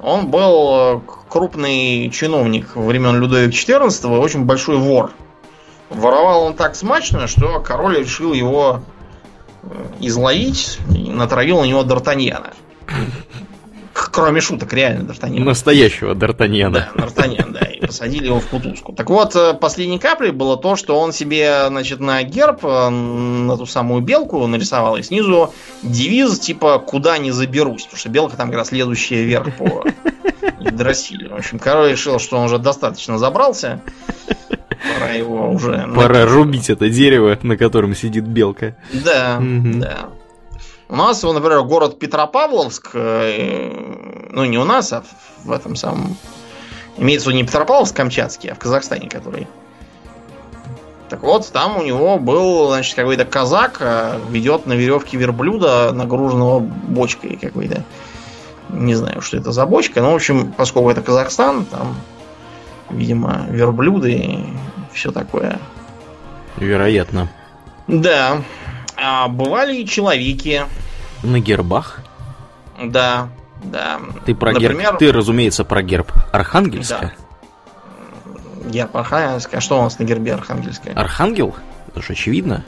Он был э, крупный чиновник времен Людовика XIV, очень большой вор. Воровал он так смачно, что король решил его э, изловить и натравил на него Д'Артаньяна. Кроме шуток, реально Д'Артаньяна. Настоящего Д'Артаньяна. Да, Д'Артаньян, да. И посадили его в кутузку. Так вот, э, последней каплей было то, что он себе, значит, на герб, э, на ту самую белку нарисовал, и снизу девиз типа «Куда не заберусь», потому что белка там как раз следующая вверх по Дросили. В общем, король решил, что он уже достаточно забрался. Пора его уже... Пора рубить это дерево, на котором сидит белка. Да, да. У нас, например, город Петропавловск, э, ну не у нас, а в этом самом... Имеется в виду не Петропавловск Камчатский, а в Казахстане, который. Так вот, там у него был, значит, какой-то казак, э, ведет на веревке верблюда, нагруженного бочкой какой-то. Не знаю, что это за бочка, но, в общем, поскольку это Казахстан, там, видимо, верблюды и все такое. Вероятно. Да. А бывали и человеки. На гербах? Да, да. Ты про Например... герб. Ты, разумеется, про герб Архангельска. Да. Герб Архангельска. А что у нас на гербе Архангельска? Архангел? Это же очевидно.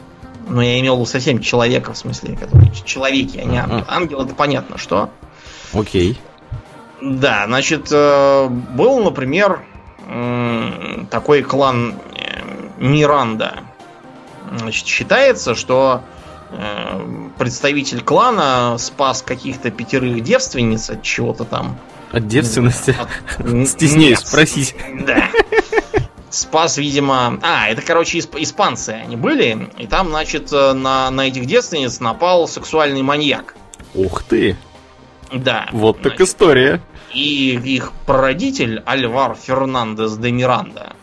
Ну, я имел совсем человека, в смысле, которые человеки, а не ангел. Ангел это понятно, что. Окей. Да, значит, э, был, например, такой клан э, Миранда. Значит, считается, что представитель клана спас каких-то пятерых девственниц от чего-то там. От девственности? От... <laughs> Стесняюсь спросить. Да. Спас, видимо... А, это, короче, исп... испанцы они были. И там, значит, э, на, на этих девственниц напал сексуальный маньяк. Ух ты! Да. Вот значит, так история. И их прародитель Альвар Фернандес де Миранда,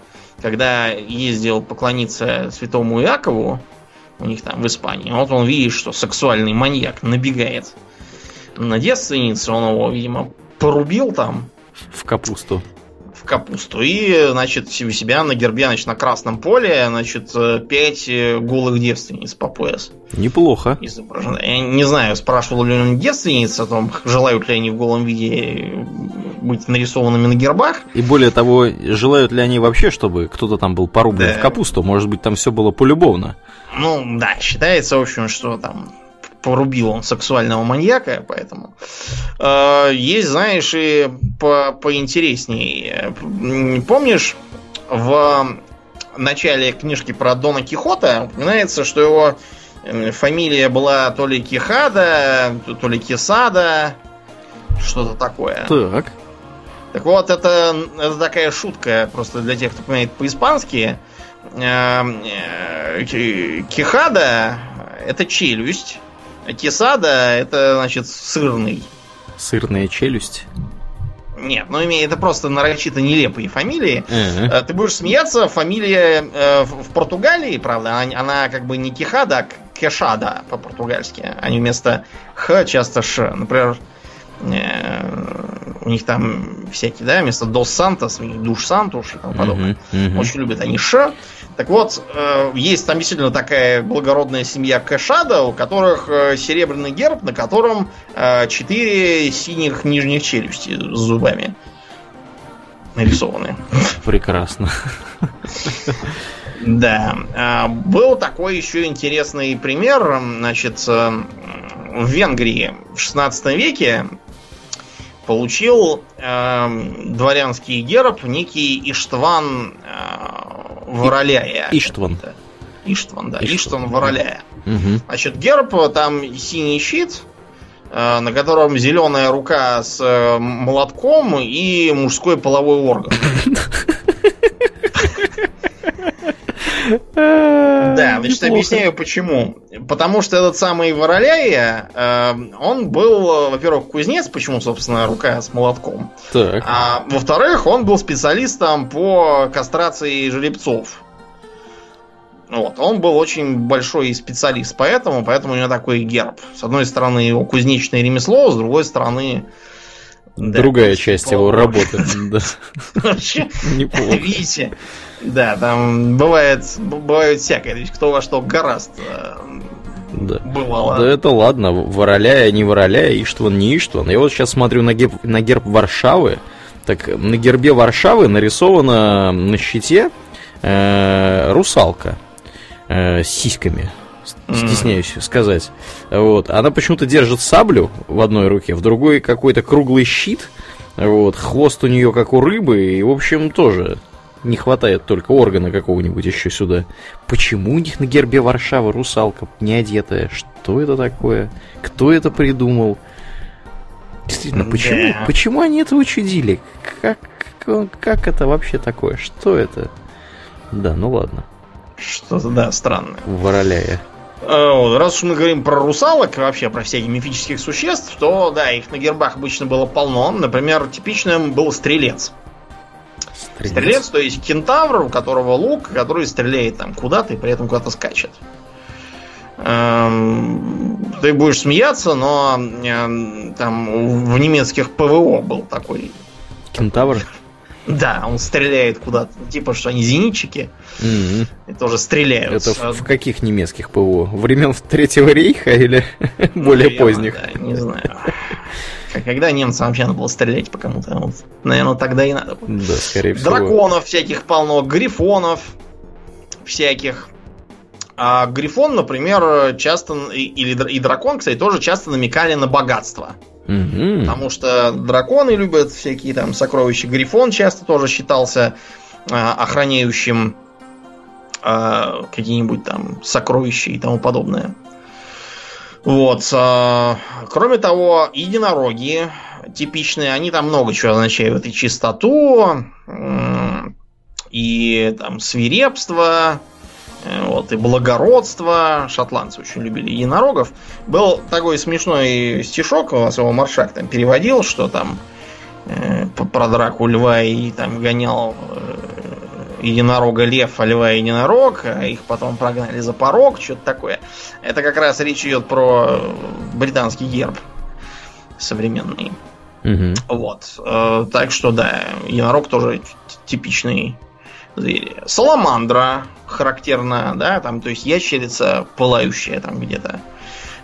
когда ездил поклониться святому Иакову, у них там в Испании. Вот он видит, что сексуальный маньяк набегает на девственницу, он его, видимо, порубил там. В капусту. Капусту. И, значит, у себя на гербе, значит, на красном поле, значит, пять голых девственниц по пояс. Неплохо. Изображено. Я не знаю, спрашивал ли он девственниц о том, желают ли они в голом виде быть нарисованными на гербах. И более того, желают ли они вообще, чтобы кто-то там был порублен да. в капусту? Может быть, там все было полюбовно. Ну, да, считается, в общем, что там порубил он сексуального маньяка, поэтому э, есть, знаешь, и по поинтереснее. Помнишь, в начале книжки про Дона Кихота упоминается, что его фамилия была то ли Кихада, то ли Кисада, что-то такое. Так. Так вот, это, это такая шутка просто для тех, кто понимает по-испански. Эм, э, кихада это челюсть. А кисада это, значит, сырный. Сырная челюсть? Нет, ну это просто нарочито нелепые фамилии. Uh-huh. Ты будешь смеяться, фамилия э, в Португалии, правда, она, она как бы не Кихада, а Кешада по-португальски. Они вместо Х часто Ш. Например, у них там всякие, да, вместо Дос Сантос, у них Душ Сантуш и тому подобное. Uh-huh, uh-huh. Очень любят они Ш. Так вот, э, есть там действительно такая благородная семья Кэшада, у которых э, серебряный герб, на котором э, четыре синих нижних челюсти с зубами нарисованы. Прекрасно. Да. А, был такой еще интересный пример. Значит, в Венгрии в 16 веке получил дворянский герб некий Иштван Вороляя. Иштван. Иштван, да. Иштван, Иштван Вороляя. Угу. Значит, герб, там синий щит, э, на котором зеленая рука с э, молотком и мужской половой орган. <laughs> Да, значит, объясняю почему. Потому что этот самый Вороляя, э, он был, во-первых, кузнец, почему, собственно, рука с молотком. Так. А во-вторых, он был специалистом по кастрации жеребцов. Вот, он был очень большой специалист, поэтому, поэтому у него такой герб. С одной стороны его кузнечное ремесло, с другой стороны Другая да, часть его работы. <laughs> Вообще, видите, да, там бывает, бывает всякое, кто во что гораст. Да. Бывало. Да это ладно, вороляя, не вороляя, Иштван, не Иштван. Я вот сейчас смотрю на герб, на герб Варшавы. Так на гербе Варшавы нарисована на щите э, русалка э, с сиськами. Стесняюсь mm. сказать. Вот. Она почему-то держит саблю в одной руке, в другой какой-то круглый щит. Вот. Хвост у нее как у рыбы. И, в общем, тоже не хватает только органа какого-нибудь еще сюда. Почему у них на гербе Варшава русалка не одетая? Что это такое? Кто это придумал? Действительно, почему, да. почему они это учудили? Как, как это вообще такое? Что это? Да, ну ладно. Что-то, да, странное. Вороляя. Э, раз уж мы говорим про русалок, вообще про всяких мифических существ, то да, их на гербах обычно было полно. Например, типичным был стрелец. Стрелец, стрелец то есть кентавр, у которого лук, который стреляет там куда-то и при этом куда-то скачет. Эм, ты будешь смеяться, но э, там в немецких ПВО был такой. Кентавр? Да, он стреляет куда-то. Типа, что они зенитчики. Mm-hmm. И тоже стреляют. Это в, в каких немецких ПВО? Времен Третьего рейха или <laughs> более поздних? Да, не знаю. Когда немцам вообще надо было стрелять по кому-то? Вот, наверное, тогда и надо было. Да, скорее всего. Драконов всяких полно, грифонов всяких. А грифон, например, часто, или и дракон, кстати, тоже часто намекали на богатство. Угу. Потому что драконы любят всякие там сокровища. Грифон часто тоже считался э, охраняющим э, какие-нибудь там сокровища и тому подобное. Вот. Э, кроме того, единороги типичные, они там много чего означают. И чистоту, э, и там свирепство, вот, и благородство. Шотландцы очень любили единорогов. Был такой смешной стишок, у нас его Маршак там переводил, что там э, про драку льва и там гонял э, единорога лев, а льва единорог, а их потом прогнали за порог, что-то такое. Это как раз речь идет про британский герб современный. Угу. Вот. Э, так что да, единорог тоже типичный Саламандра характерна, да, там, то есть ящерица пылающая там где-то.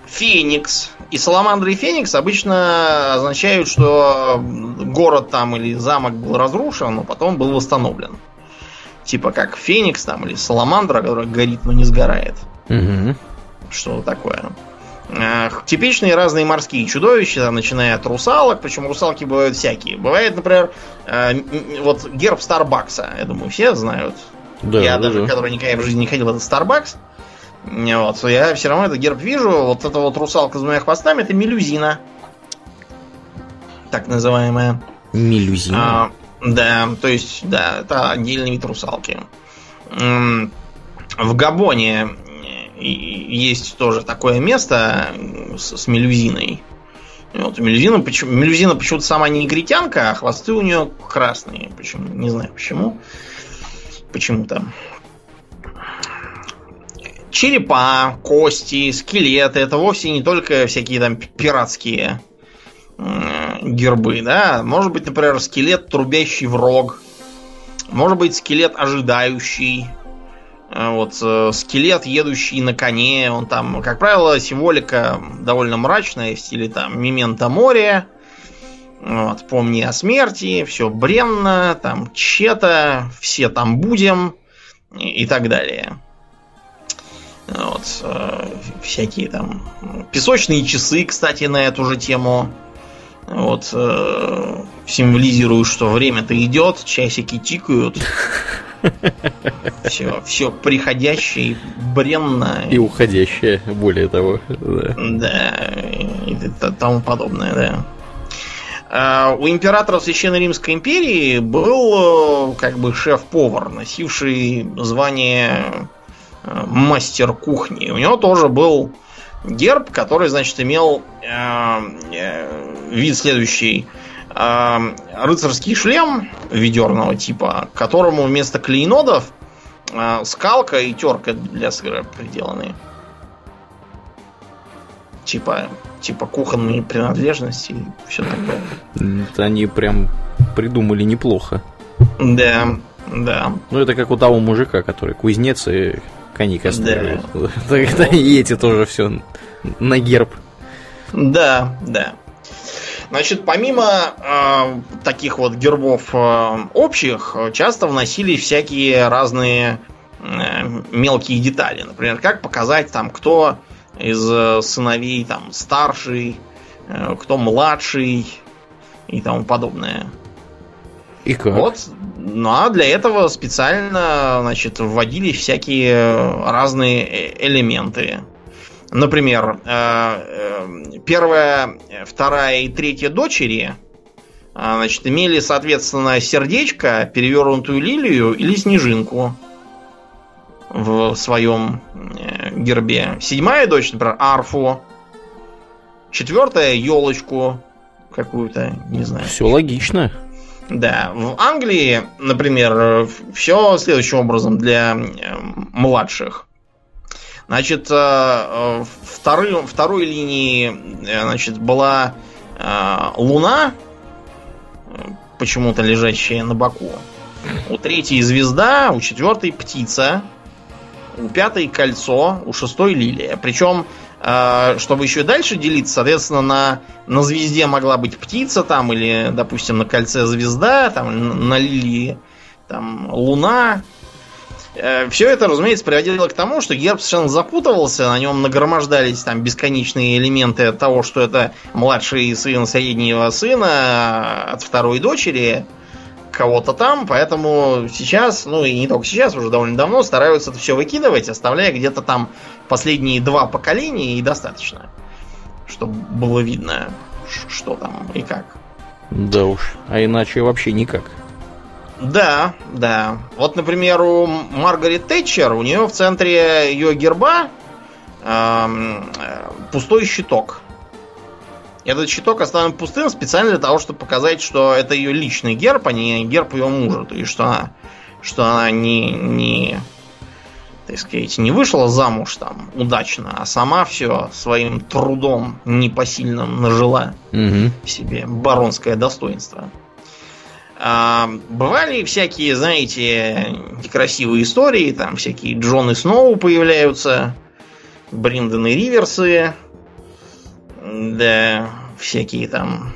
Феникс. И саламандра и феникс обычно означают, что город там или замок был разрушен, но потом был восстановлен. Типа как феникс там или саламандра, которая горит, но не сгорает. Угу. Что такое. Типичные разные морские чудовища, там, начиная от русалок, причем русалки бывают всякие. Бывает, например, э, вот герб Старбакса, я думаю, все знают. Да, я да, даже, да. который никогда в жизни не ходил в этот Starbucks, вот, я все равно этот герб вижу. Вот эта вот русалка с двумя хвостами, это мелюзина. Так называемая. Мелюзина? А, да, то есть, да, это отдельный вид русалки. В Габоне есть тоже такое место с, с мелюзиной. Вот, мелюзина, почему, мелюзина почему-то сама не негритянка, а хвосты у нее красные. Почему? Не знаю почему почему-то. Черепа, кости, скелеты это вовсе не только всякие там пиратские гербы, да. Может быть, например, скелет, трубящий в рог. Может быть, скелет, ожидающий. Э, вот э, скелет, едущий на коне. Он там, как правило, символика довольно мрачная в стиле там Мимента море. Вот, помни о смерти, все бренно, там чета, все там будем. и, и так далее. Вот, э, всякие там песочные часы, кстати, на эту же тему. Вот, э, символизируют, что время-то идет, часики тикают. Все, все приходящее, бренно. И уходящее, более того. Да, да и тому подобное, да. А, у императора Священной Римской империи был э, как бы шеф-повар, носивший звание э, мастер кухни. У него тоже был герб, который, значит, имел э, вид следующий. рыцарский шлем ведерного типа, которому вместо клейнодов скалка и терка для сыра приделаны. Типа типа кухонные принадлежности и все такое. Это они прям придумали неплохо. Да, да. Ну, это как у того мужика, который кузнец и коней кастрирует. Да. <laughs> Тогда и эти тоже все на герб. Да, да. Значит, помимо э, таких вот гербов э, общих, часто вносили всякие разные э, мелкие детали. Например, как показать там, кто из э, сыновей там старший, э, кто младший и тому подобное. И как? Вот. Ну а для этого специально, значит, вводили всякие разные э, элементы. Например, первая, вторая и третья дочери значит, имели, соответственно, сердечко, перевернутую лилию или снежинку в своем э, гербе. Седьмая дочь, например, арфу. Четвертая елочку какую-то, не знаю. Все логично. Да, в Англии, например, все следующим образом для э, младших. Значит, э, второй, второй линии значит, была Луна, почему-то лежащая на боку. У третьей звезда, у четвертой птица, у пятой кольцо, у шестой лилия. Причем, э, чтобы еще дальше делиться, соответственно, на, на звезде могла быть птица там, или, допустим, на кольце звезда, там, на лилии там, луна. Э, Все это, разумеется, приводило к тому, что герб совершенно запутывался, на нем нагромождались там бесконечные элементы того, что это младший сын среднего сына от второй дочери, кого-то там, поэтому сейчас, ну и не только сейчас, уже довольно давно стараются это все выкидывать, оставляя где-то там последние два поколения и достаточно, чтобы было видно, что там и как. Да уж, а иначе вообще никак. Да, да. Вот, например, у Маргарет Тэтчер, у нее в центре ее герба э, пустой щиток. Этот щиток оставлен пустым специально для того, чтобы показать, что это ее личный герб, а не герб ее мужа. То есть, что она, что она не, не, так сказать, не вышла замуж там удачно, а сама все своим трудом непосильным нажила угу. себе баронское достоинство. А, бывали всякие, знаете, некрасивые истории, там всякие Джоны Сноу появляются, Бриндоны Риверсы, да, всякие там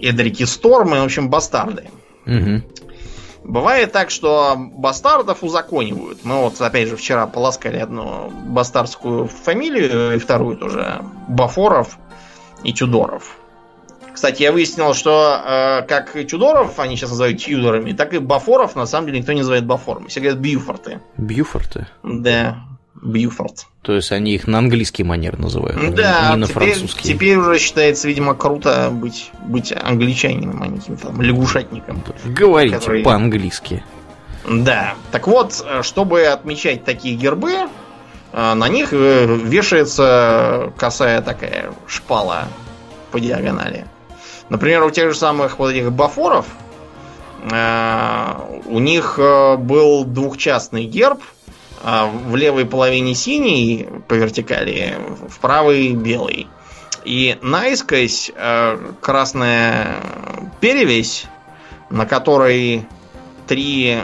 Эдрики Стормы, в общем, бастарды. Угу. Бывает так, что бастардов узаконивают. Мы вот, опять же, вчера полоскали одну бастардскую фамилию, и вторую тоже, Бафоров и Тюдоров. Кстати, я выяснил, что э, как и Тюдоров они сейчас называют Тюдорами, так и Бафоров на самом деле никто не называет Бафором. Все говорят Бьюфорты. Бьюфорты? Да. Бьюфорд. То есть они их на английский манер называют, да, не на теперь, французский. Теперь уже считается, видимо, круто быть, быть англичанином, а не каким-то там лягушатником. Говорите который... по-английски. Да. Так вот, чтобы отмечать такие гербы, э, на них э, вешается косая такая шпала по диагонали. Например, у тех же самых вот этих бафоров э, у них был двухчастный герб – а в левой половине синий по вертикали, в правой белый. И наискось э, красная перевесь, на которой три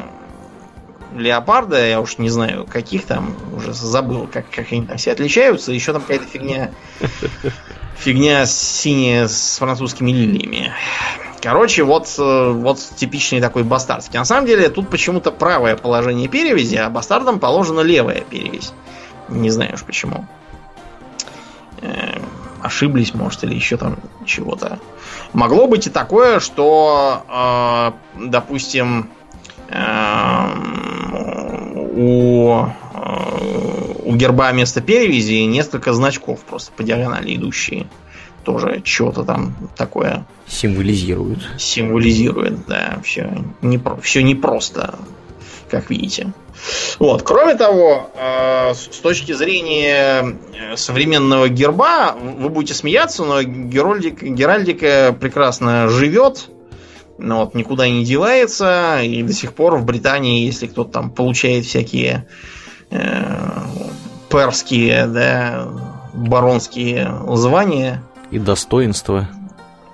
леопарда, я уж не знаю, каких там, уже забыл, как, как они там все отличаются. Еще там какая-то фигня. Фигня синяя с французскими лилиями. Короче, вот, э, вот типичный такой бастардский. На самом деле, тут почему-то правое положение перевязи, а бастардам положена левая перевязь. Не знаю уж почему. Э, ошиблись, может, или еще там чего-то. Могло быть и такое, что, э, допустим, э, у, э, у герба вместо перевязи несколько значков просто по диагонали идущие. Тоже что-то там такое Символизируют. символизирует, да, все, не, все непросто, как видите. Вот. Кроме того, э, с точки зрения э, современного герба, вы будете смеяться, но геральдик, геральдика прекрасно живет, вот никуда не девается, и до сих пор в Британии, если кто-то там получает всякие э, перские, да, баронские звания, И достоинство.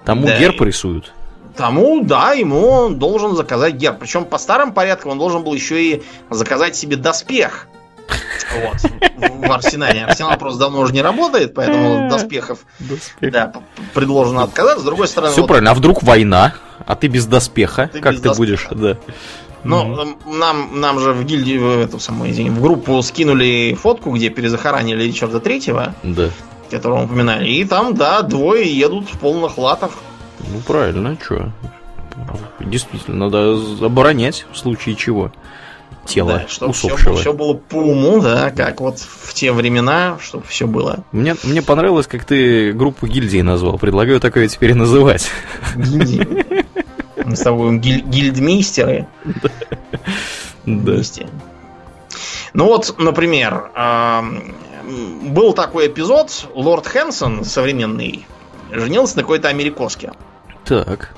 Тому Да, герб рисуют. Тому, да, ему он должен заказать герб. Причем по старым порядкам он должен был еще и заказать себе доспех. Вот, в арсенале. Арсенал просто давно уже не работает, поэтому от доспехов да, п- предложено отказаться. С другой стороны, Все вот, правильно. А вдруг война? А ты без доспеха? Ты как без ты доспеха. будешь? Да. ну, эм, нам, нам же в гильдии, в эту самую, извини, в группу скинули фотку, где перезахоранили Ричарда Третьего, Да. Которого упоминали. И там, да, двое едут в полных латах. Ну правильно, что? Действительно, надо оборонять в случае чего. Тело Да, чтобы все, усопшего. было по уму, да, как вот в те времена, чтобы все было Мне, мне понравилось, как ты группу гильдии назвал. Предлагаю такое теперь и называть. гильдии. Мы с тобой гиль- гильдмейстеры Да. вместе. Ну вот, например, был такой эпизод, Лорд Хэнсон, современный, женился на какой-то америкоске. Так.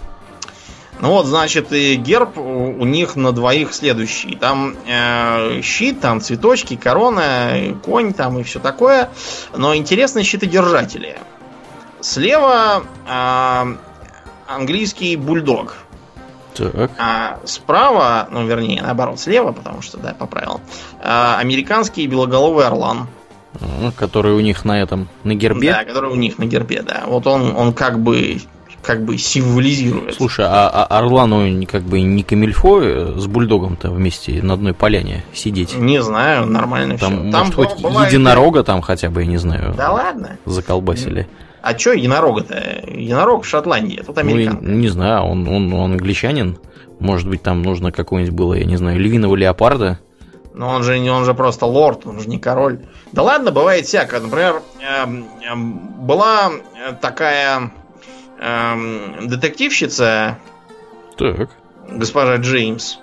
Ну вот, значит, и герб у них на двоих следующий. Там э, щит, там цветочки, корона, конь там и все такое. Но интересные щитодержатели. Слева э, английский бульдог. Так. А справа, ну вернее, наоборот, слева, потому что, да, поправил, а, американский белоголовый орлан. А, Который у них на этом, на гербе. Да, который у них на гербе, да. Вот он, он как бы как бы символизирует. Слушай, а, а Орлану не- как бы не камильфо э, с бульдогом-то вместе на одной поляне сидеть? Не знаю, нормально Там, все. может, хоть единорога там хотя бы, я не знаю, Да ладно. заколбасили. А чё единорога-то? Единорог в Шотландии, тут Ну, американ. и не знаю, он, он, он англичанин. Может быть, там нужно какого-нибудь было, я не знаю, львиного леопарда. Но он же, не- он же просто лорд, он же не король. Да ладно, бывает всякое. Например, эм, эм, была э, такая эм, детективщица, Так. госпожа Джеймс.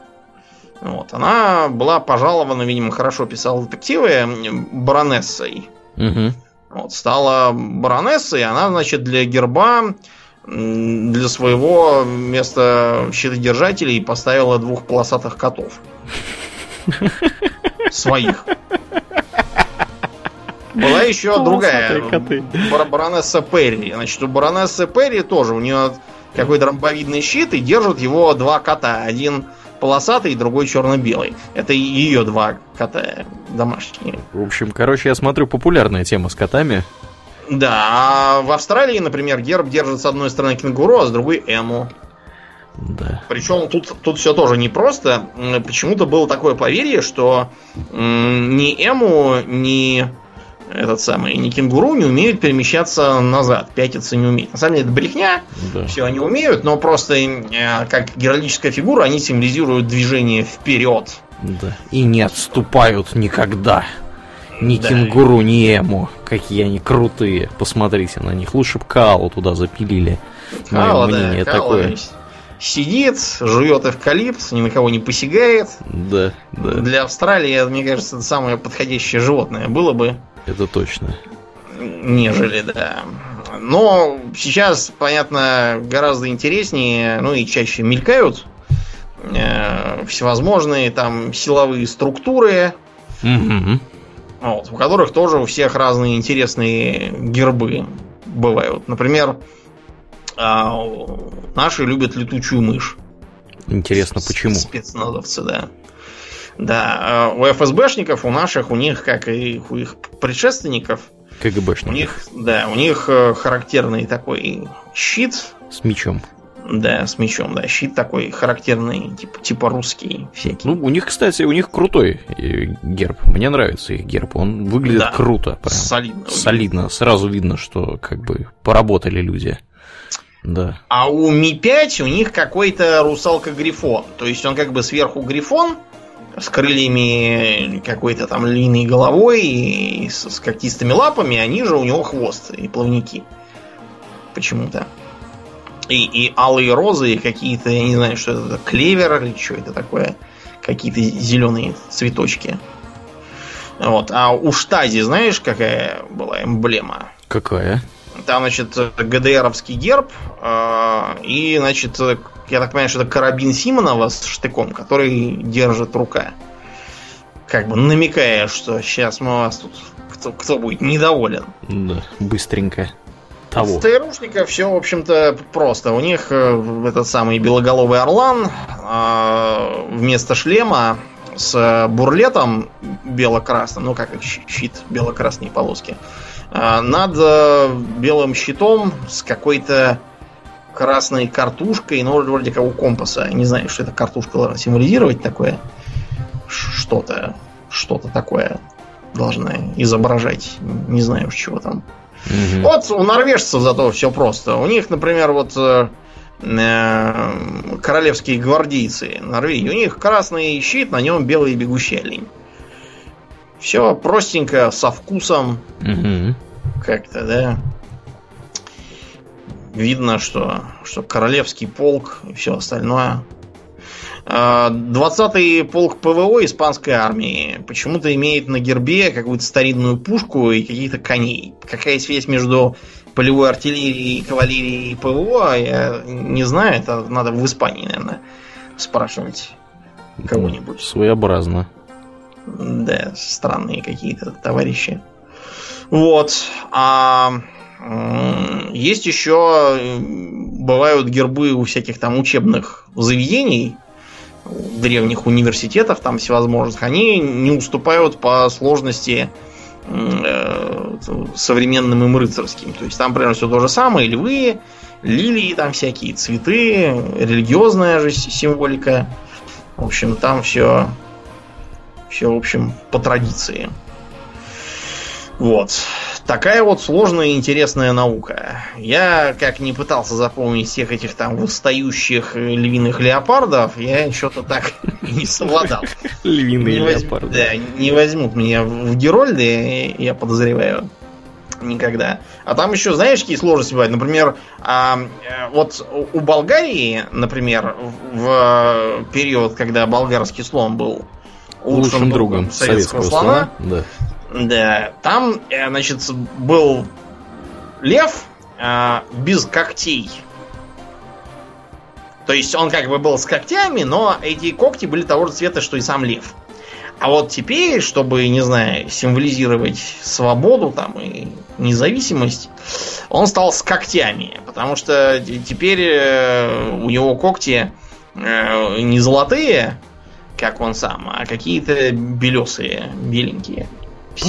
Вот, она была пожалована, видимо, хорошо писала детективы, баронессой. Угу. Вот, стала баронессой, она, значит, для герба, для своего вместо щитодержателей поставила двух полосатых котов. Своих. Была еще другая баронесса Перри. Значит, у баронессы Перри тоже у нее какой-то ромбовидный щит, и держат его два кота. Один полосатый, другой черно-белый. Это ее два кота домашние. В общем, короче, я смотрю, популярная тема с котами. Да, а в Австралии, например, герб держит с одной стороны кенгуру, а с другой эму. Да. Причем тут, тут все тоже непросто. Почему-то было такое поверье, что ни эму, ни этот самый, ни кенгуру не умеют перемещаться назад, пятиться не умеют. На самом деле это брехня, Да. все они умеют, но просто э, как геральдическая фигура они символизируют движение вперед. Да. И не отступают никогда. Ни Да. кенгуру, ни эму. Какие они крутые. Посмотрите на них. Лучше бы Каалу туда запилили. Мое Кала, да, мнение Кала такое. с- Сидит, жует эвкалипт, ни на кого не посягает. Да, да, Для Австралии, мне кажется, это самое подходящее животное было бы, это точно. нежели, да. Но сейчас, понятно, гораздо интереснее, ну и чаще мелькают э, всевозможные там силовые структуры, вот, у которых тоже у всех разные интересные гербы бывают. Например, а, наши любят летучую мышь. Интересно, почему? Спецназовцы, да. Да, э, у ФСБшников, у наших, у них, как и у их предшественников, у КГБшник. них, да, у них э, характерный такой щит, С мечом. Да, с мечом, да. Щит такой характерный, типа, типа русский всякий. Ну, у них, кстати, у них крутой э, герб. Мне нравится их герб. Он выглядит да, круто. Прям. Солидно. Солидно. Сразу видно, что как бы поработали люди. Да. А у Ми-5 у них какой-то русалка-грифон. То есть он как бы сверху грифон, с крыльями какой-то там львиной головой и с, с когтистыми лапами, а ниже у него хвост и плавники. Почему-то. И, и алые розы, и какие-то, я не знаю, что это, клевер или что это такое. Какие-то зеленые цветочки. Вот. А у Штази, знаешь, какая была эмблема? Какая? Там, значит, ГДРовский герб, э, и, значит, я так понимаю, что это карабин Симонова с штыком, который держит рука. Как бы намекая, что сейчас мы вас тут кто, кто будет недоволен. Да, быстренько. Того. С ТРУшников все, в общем-то, просто. У них э, этот самый белоголовый орлан э, вместо шлема с бурлетом бело-красным, ну как щит, бело-красные полоски, над э, белым щитом с какой-то красной картушкой, ну, вроде как у компаса. Не знаю, что эта картушка должна символизировать такое. Что-то, что-то такое должна изображать. Не знаю уж чего там. Угу. Вот у норвежцев зато все просто. У них, например, вот э, э, королевские гвардейцы Норвегии, у них красный щит, на нем белый бегущий олень. Все простенько, со вкусом. Угу. Как-то, да видно, что, что королевский полк и все остальное. 20-й а, полк ПВО испанской армии почему-то имеет на гербе какую-то старинную пушку и каких-то коней. Какая связь между полевой артиллерией, кавалерией и ПВО, я не знаю. Это надо в Испании, наверное, спрашивать кого-нибудь. Своеобразно. Да, странные какие-то товарищи. Вот. А есть еще бывают гербы у всяких там учебных заведений, древних университетов там всевозможных. Они не уступают по сложности э, современным им рыцарским. То есть там примерно все то же самое. Львы, лилии, там всякие цветы, религиозная же символика. В общем, там все, все, в общем, по традиции. Вот. Такая вот сложная и интересная наука. Я, как не пытался запомнить всех этих там восстающих львиных леопардов, я что-то так <laughs> не совладал. Львиные леопарды. Да, не возьмут меня в Герольды, я подозреваю. Никогда. А там еще, знаешь, какие сложности бывают? Например, а, э, вот у Болгарии, например, в период, когда болгарский слон был лучшим, лучшим другом советского, советского слона, слона да да, там, э, значит, был лев э, без когтей. То есть он как бы был с когтями, но эти когти были того же цвета, что и сам лев. А вот теперь, чтобы, не знаю, символизировать свободу там и независимость, он стал с когтями. Потому что теперь э, у него когти не золотые, как он сам, а какие-то белесые, беленькие.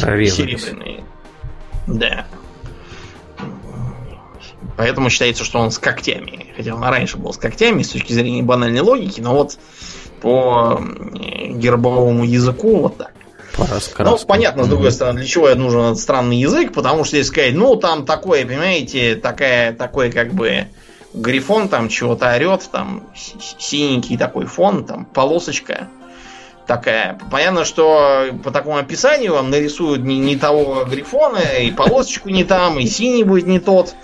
Прорезались. Серебряные. Да. Поэтому считается, что он с когтями. Хотя он раньше был с когтями с точки зрения банальной логики, но вот по гербовому языку вот так. Ну, понятно, с другой стороны, для чего нужен этот странный язык, потому что если сказать, ну, там такое, понимаете, такая, такой как бы грифон там чего-то орет, там синенький такой фон, там полосочка, такая. Понятно, что по такому описанию вам нарисуют не, не того грифона, и полосочку не там, и синий будет не тот.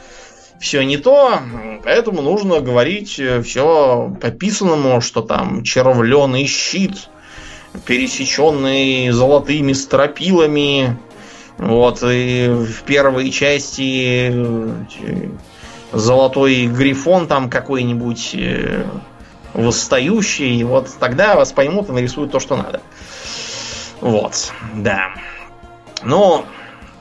Все не то, поэтому нужно говорить э, все по писанному, что там червленый щит, пересеченный золотыми стропилами. Вот, и в первой части э, золотой грифон там какой-нибудь э, восстающий, вот тогда вас поймут и нарисуют то, что надо. Вот, да. Но,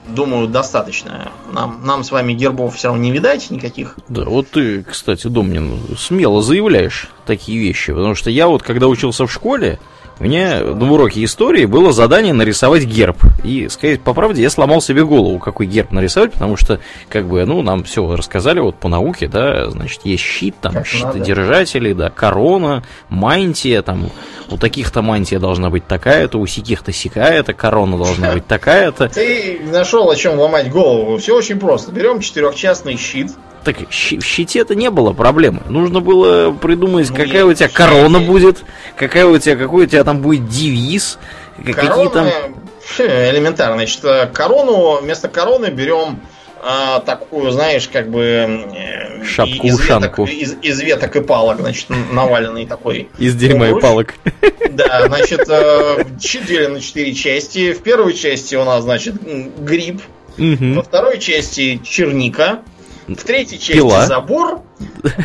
думаю, достаточно. Нам, нам с вами гербов все равно не видать никаких. Да, вот ты, кстати, Домнин, смело заявляешь такие вещи, потому что я вот, когда учился в школе, У меня на уроке истории было задание нарисовать герб. И, сказать по правде, я сломал себе голову, какой герб нарисовать, потому что, как бы, ну, нам все рассказали вот по науке, да, значит, есть щит, там, как щитодержатели, надо. да, корона, мантия, там, у таких-то мантия должна быть такая-то, у сяких-то сякая-то, корона должна быть такая-то. Ты нашел о чем ломать голову. Все очень просто. Берем четырехчастный щит, так в щите-то не было проблемы. Нужно было придумать, ну, какая у тебя корона будет, какая у тебя, какой у тебя там будет девиз, какие там... Элементарно. Значит, корону, вместо короны берем а, такую, знаешь, как бы... Э, Шапку-ушанку. Из, из, из веток и палок, значит, наваленный такой. Из дерьма и палок. Да, значит, э, делим на четыре части. В первой части у нас, значит, гриб. Во второй части черника. В третьей части пила. забор,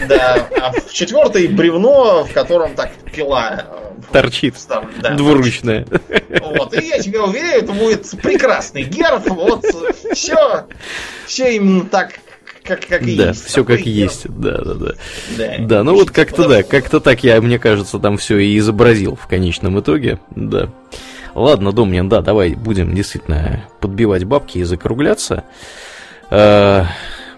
да, а в четвертой бревно, в котором так пила э, торчит, да, двуручная. Вот, и я тебе уверяю, это будет прекрасный герб, вот, все, все именно так, как, как и да, есть. все как есть, да, да, да. Да, да ну вот как-то да, как-то так я, мне кажется, там все и изобразил в конечном итоге, да. Ладно, Домнин, да, давай будем действительно подбивать бабки и закругляться.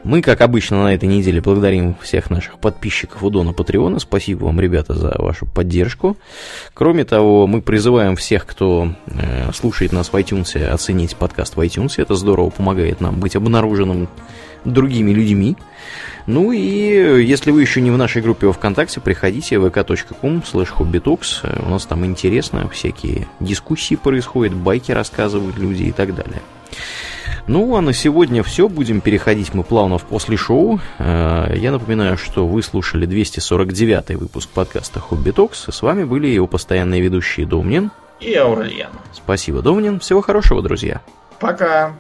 Э, мы, как обычно, на этой неделе благодарим всех наших подписчиков у Дона Патреона. Спасибо вам, ребята, за вашу поддержку. Кроме того, мы призываем всех, кто э, слушает нас в iTunes, оценить подкаст в iTunes. Это здорово помогает нам быть обнаруженным другими людьми. Ну и если вы еще не в нашей группе во ВКонтакте, приходите vk.com slash hobbytalks. У нас там интересно, всякие дискуссии происходят, байки рассказывают люди и так далее. Ну, а на сегодня все. Будем переходить мы плавно в после шоу. Э, я напоминаю, что вы слушали 249 выпуск подкаста Хобби Токс. С вами были его постоянные ведущие Домнин и Аурельян. Спасибо, Домнин. Всего хорошего, друзья. Пока.